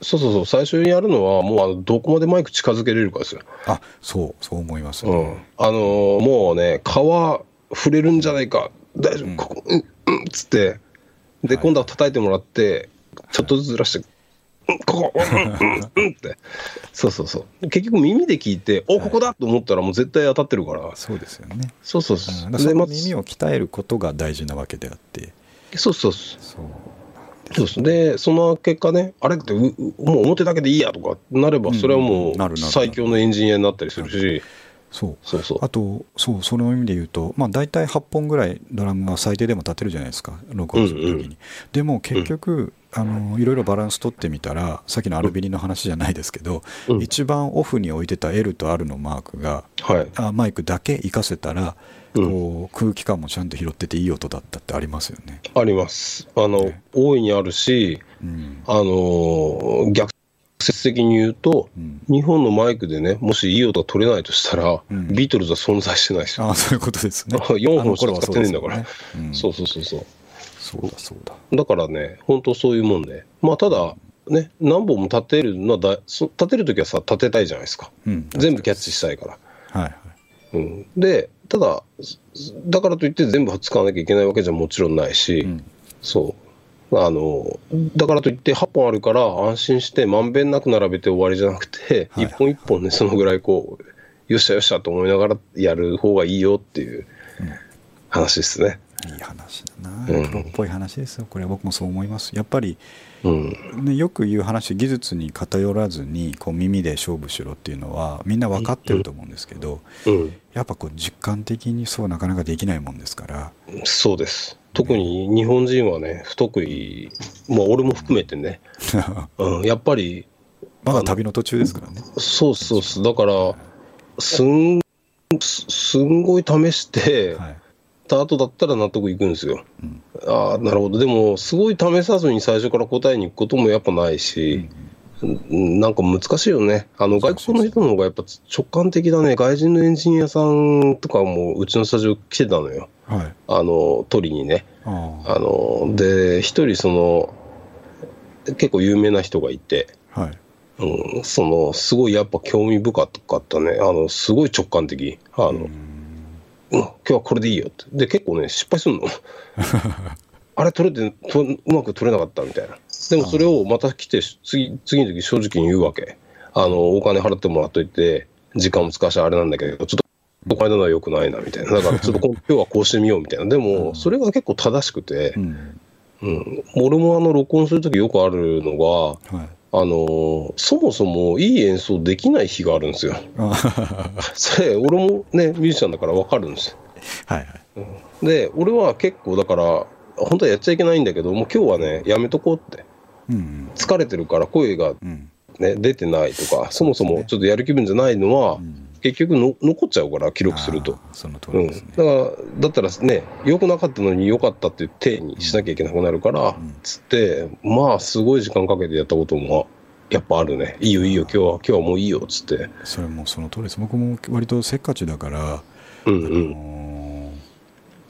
そうそうそう、最初にやるのは、もうあの、どこまでマイク近づけれるかですよ。あそうそう思います、うん。あのーもうね、皮触れるんじゃないか、大丈夫、ここ、うん、うん、つって、で、はい。今度は叩いてもらって、ちょっとずつずらして、うん、ここ、うん、うん、うん って。そうそうそう。結局耳で聞いて、お、ここだと思ったらもう絶対当たってるから。そうですよね、そうそうそう。で、耳を鍛えることが大事なわけであって。そうそうそう。そうそうですで、その結果ね、あれってう、うもう表だけでいいやとかなれば、それはもう最強のエンジニアになったりするし、そうそうそう。あとそうその意味で言うと、まあ、大体8本ぐらいドラムは最低でも立てるじゃないですか録音するときに、うんうんでも結局、あのいろいろバランス取ってみたらさっきのアルビリの話じゃないですけど、うん一番オフに置いてた L と R のマークがはい。あマイクだけ活かせたら、うんこう空気感もちゃんと拾ってていい音だったってありますよね。あります。あの、ね大いにあるし、うんあのー逆説的に言うと、うん日本のマイクでね、もしいい音が取れないとしたら、うんビートルズは存在してないですよ。あそういうことですね。4本しか使ってないんだから。そうねうんそうそうそうそう。そうだそうだだからね、本当そういうもんで。まあ、ただ、ね、何本も立てるのはだそ立てるときはさ、立てたいじゃないですか。うん全部キャッチしたいから。はいはいうん、で、ただ、だからといって全部使わなきゃいけないわけじゃもちろんないし、うんそう。あの、だからといって8本あるから安心してまんべんなく並べて終わりじゃなくて、はい一本一本ね、そのぐらいこう、よっしゃよっしゃと思いながらやる方がいいよっていう話ですね。いい話だなうんプロっぽい話ですよこれは僕もそう思いますやっぱり、うん。ね、よく言う話技術に偏らずにこう耳で勝負しろっていうのはみんな分かってると思うんですけどうん。やっぱこう実感的にそうなかなかできないもんですからそうです。特に日本人はね、不得意、まあ俺も含めてね、うん、やっぱり、まだ旅の途中ですからねそうそうそう、だから、すん、すすんごい試して、はいた後だったら納得いくんですよ。うんああ、なるほど。でも、すごい試さずに最初から答えに行くこともやっぱないし、うんなんか難しいよね。あの、外国の人の方がやっぱ直感的だね。外人のエンジニアさんとかもうちのスタジオ来てたのよ。はいあの、取りにね。あの、で、一人その、結構有名な人がいて、はいうん、その、すごいやっぱ興味深かったね。あの、すごい直感的。あの、うん今日はこれでいいよって。で、結構ね、失敗するの。あれ取れてと、うまく取れなかったみたいな。でもそれをまた来て、次、次の時正直に言うわけ。あの、お金払ってもらっといて、時間も使わしてあれなんだけど、ちょっと、お金のは良くないな、みたいな。だから、ちょっとこ 今日はこうしてみよう、みたいな。でも、それが結構正しくてう、んうん。俺もあの、録音するときよくあるのが、はいあの、そもそもいい演奏できない日があるんですよ。あ それ、俺もね、ミュージシャンだから分かるんですよ。はいはいで、俺は結構だから、本当はやっちゃいけないんだけど、もう今日はね、やめとこうって。うん疲れてるから声がうんね、出てないとか、そもそもちょっとやる気分じゃないのは、うん結局の残っちゃうから、記録すると。ああその通うん。だから、だったらね、良くなかったのに良かったっていう体にしなきゃいけなくなるから、うんつって、まあ、すごい時間かけてやったことも、やっぱあるね。いいよいいよ、今日は、今日はもういいよ、つって。それもその通りです僕も割とせっかちだからうんうん。あのー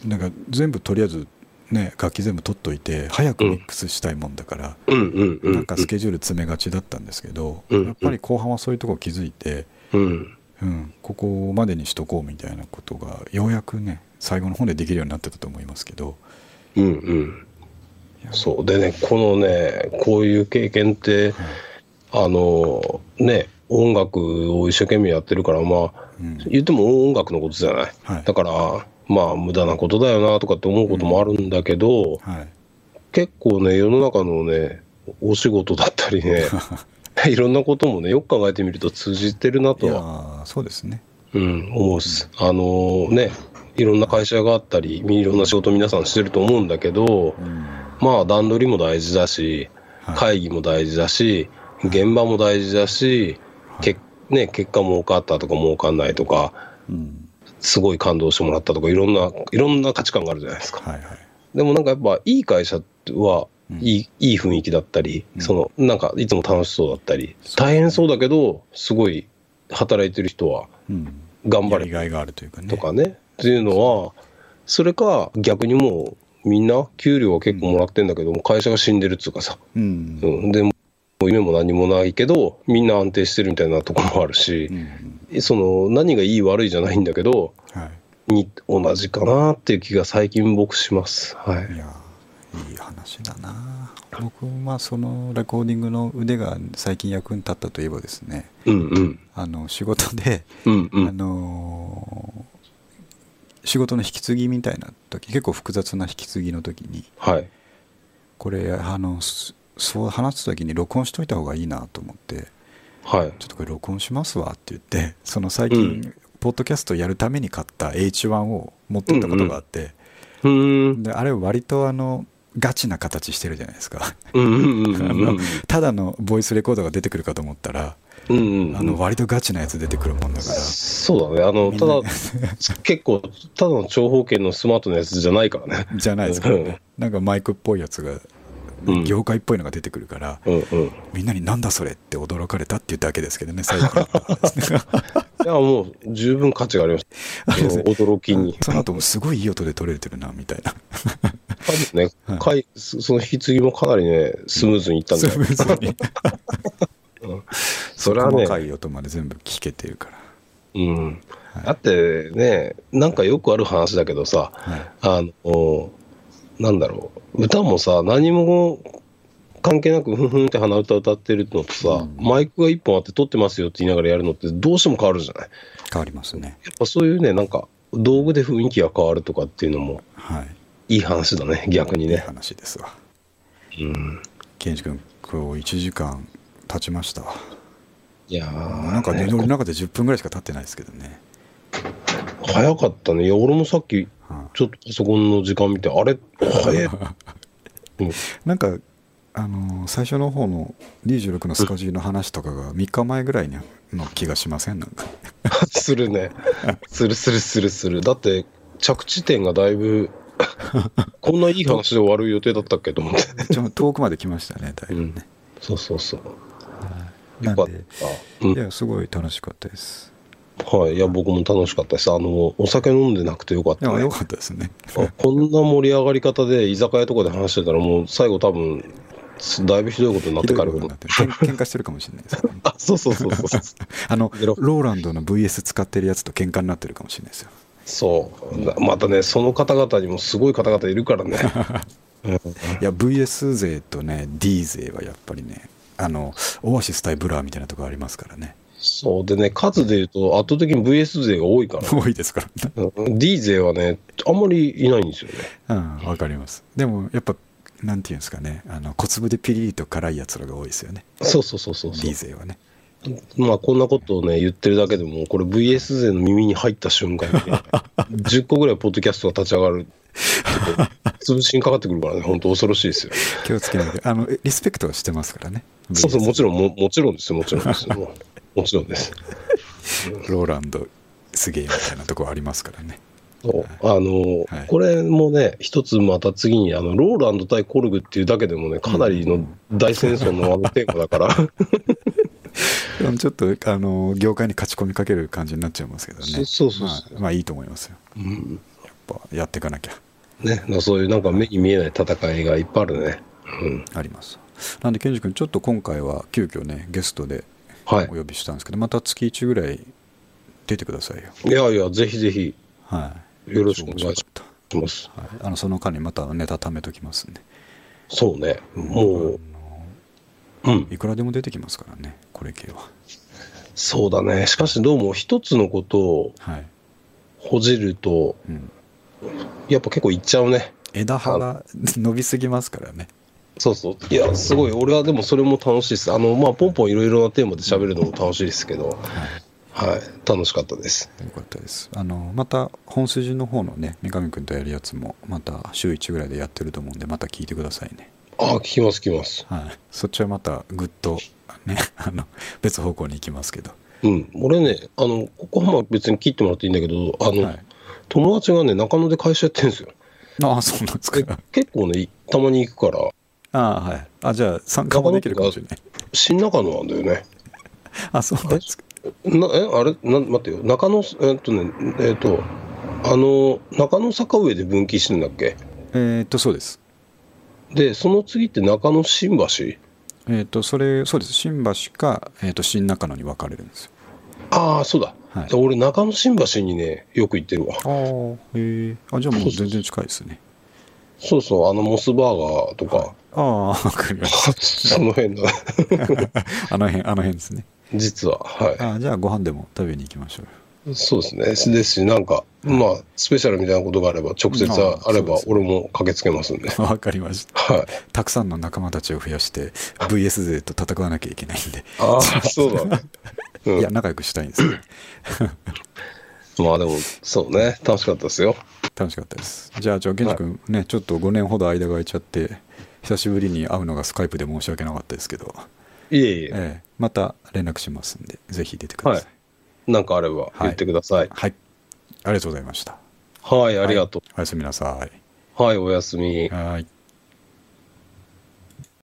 なんか全部とりあえずね楽器全部取っといて早くミックスしたいもんだから。なんかスケジュール詰めがちだったんですけど、うんやっぱり後半はそういうとこ気づいて、うん。うん、ここまでにしとこうみたいなことがようやくね最後の方でできるようになってたと思いますけどうんうん。そう。でね、このね、こういう経験って、あの、ね、音楽を一生懸命やってるから、まあ、うん言っても音楽のことじゃない。はいだから、まあ、無駄なことだよなとかって思うこともあるんだけど、はい結構ね、世の中のね、お仕事だったりね、いろんなこともね、よく考えてみると通じてるないとやは、ーそうですね。うん、思うっす。あのね、いろんな会社があったり、いろんな仕事皆さんしてると思うんだけど、うん。まあ段取りも大事だし、はい。会議も大事だし、現場も大事だし、けね、結果儲かったとか儲かんないとか、うん。すごい感動してもらったとか、いろんな、いろんな価値観があるじゃないですか。はいはい。でもなんかやっぱいい会社はうんいい,、いい雰囲気だったり、うん。そのなんかいつも楽しそうだったり、大変そうだけど、すごい働いてる人はうん。頑張れやりがいがあるというかね。とかね、っていうのは、それか逆にもうみんな給料は結構もらってんだけども、会社が死んでるっつうかさ、うん。うん、でも夢も何もないけど、みんな安定してるみたいなところもあるしう、ん。その何がいい悪いじゃないんだけど、はい。に同じかなっていう気が最近僕します。はい。い。やいい話だな僕はそのレコーディングの腕が最近役に立ったといえばですねうんうん。あの仕事で、あうんうん。の仕事の引き継ぎみたいな時結構複雑な引き継ぎの時にはい。これあのすそう話す時に録音しといた方がいいなと思ってはい。ちょっとこれ録音しますわって言ってその最近、うんポッドキャストやるために買った H1 を持ってったことがあって、うーん。であれ割とあのガチな形してるじゃないですか。ただのボイスレコーダーが出てくるかと思ったら、うんうんあの割とガチなやつ出てくるもんだから、そうだね。あの、ただ、結構、ただの長方形のスマートなやつじゃないからね。じゃないですからねなんかマイクっぽいやつが、うん業界っぽいのが出てくるから、うんうん。いみんなになんだそれって驚かれたっていうだけですけどね最近 や、もう、十分価値があります。あれです。ね驚きに。その後もすごいいい音で撮れてるなみたいな。感じね、はい。かいそその引き継ぎもかなりね、スムーズにいったんだよスム。ーズに。それはね。細かい音まで全部聞けてるから。うん。だってね、なんかよくある話だけどさ、はい。あの、なんだろう、歌もさ、何も関係なく、ふんふんって鼻歌歌ってるのとさ、うんマイクが一本あって撮ってますよって言いながらやるのって、どうしても変わるじゃない？変わりますねやっぱそういうね、なんか、道具で雰囲気が変わるとかっていうのも、はいいい話だね、逆にいいね。話ですわうん。健二君今日1時間経ちましたわいやーなんかねね俺の中で10分ぐらいしか経ってないですけどね、早かったね。いや、俺もさっき、はちょっとパソコンの時間見て、あれ、早い。うんいなんかあのー最初の方の26のスカジーの話とかが3日前ぐらいの気がしません？なんか するね。するするするする。だって、着地点がだいぶ、こんないい話で終わる予定だったっけと思って。ちょっと遠くまで来ましたねだいぶね、そうそうそう。なんよかっい。やすごい楽しかったですはい。いや、僕も楽しかったです。あの、お酒飲んでなくてよかった、ね。よかったですねあこんな盛り上がり方で居酒屋とかで話してたら、もう最後多分、だいぶひどいことになっひてからどいことになってるけん喧嘩してるかもしれないですね あ、そうそうそうそう。あのゲロローランドの VS 使ってるやつと喧嘩になってるかもしれないですよそう。なまたね、その方々にもすごい方々いるからね。うんいや VS 勢とね D 勢はやっぱりねあのオアシス対ブラーみたいなところありますからねそう。でね、数で言うと圧倒的に VS 勢が多いから。多いですから D 勢はね、あんまりいないんですよね。うんわかります。でもやっぱなんていうんですかね。あの小粒でピリリと辛いやつらが多いですよね。そうそうそうそうそう。D 勢はね。まあこんなことをね言ってるだけでもこれ VS 勢の耳に入った瞬間に、ね、10個ぐらいポッドキャストが立ち上がる潰しにかかってくるからね本当恐ろしいですよ。気をつけないであのえリスペクトはしてますからね。そうそうもちろろんももちろんですよもちろんですよもちろんです。ん ローランドすげえみたいなところありますからね。そう。あの、はい。これもね一つまた次にあのローランド対コルグっていうだけでもねかなりの大戦争のあのテーマだから。ちょっとあの業界に勝ち込みかける感じになっちゃいますけどね。そうそうそう。まあ、まあいいと思いますよ。うん。やっぱやっていかなきゃ。ねそういうなんか目に見えない戦いがいっぱいあるね。うん。あります。なんで健二君ちょっと今回は急遽ねゲストではい。お呼びしたんですけどまた月1ぐらい出てくださいよ。いやいやぜひぜひ。はい。よろしくお願いします。たはい、あのその間にまたネタ貯めときますんで。そうね。もう。うん。いくらでも出てきますからねこれ系は。そうだね。しかしどうも一つのことをはい、ほじるとうん、やっぱ結構いっちゃうね。枝葉が伸びすぎますからねそうそう。いやすごい。俺はでもそれも楽しいです。あのまあポンポンいろいろなテーマで喋るのも楽しいですけど。はい。はい。楽しかったです。よかったです。あのまた本筋の方のね三上君とやるやつもまた週1ぐらいでやってると思うんでまた聞いてくださいね。あ聞きます聞きます。はい。そっちはまたぐっとね あの別方向に行きますけど。うん。俺ねあのここはまあ別に切ってもらっていいんだけどあの、はい。友達がね中野で会社やってるんですよ。ああそうなんですでか結構ねたまに行くからああはい。あじゃあ参加もできるかもしれない。新中野なんだよね。あそうですか。なえあれな待ってよ。中野えっとねえっとあの中野坂上で分岐してんだっけ？えーっとそうです。でその次って中野新橋？えーっとそれそうです。新橋か、えーっと新中野に分かれるんですよ。ああそうだ、はい。で俺中野新橋にねよく行ってるわ。ああへえ。あじゃあもう全然近いですね。そうそうあのモスバーガーとか、ああ分かりましその辺だた あの辺 あの辺ですね。実ははああじゃあご飯でも食べに行きましょう。よいそうですね。ですしなんかまあスペシャルみたいなことがあれば直接ああれば俺も駆けつけますんで。わかりました。はい。たくさんの仲間たちを増やして VS 勢と戦わなきゃいけないんで、ああそうだね、うん。いや仲良くしたいんですよまあでもそうね。楽しかったですよ。楽しかったです。じゃあじゃあ健二君ねちょっと5年ほど間が空いちゃって久しぶりに会うのがスカイプで申し訳なかったですけど、いえいえ、ええまた連絡しますんでぜひ出てください。なんかあれば言ってください。はい、ありがとうございました。はい、ありがとおやすみなさい。うはいおやすみ。はい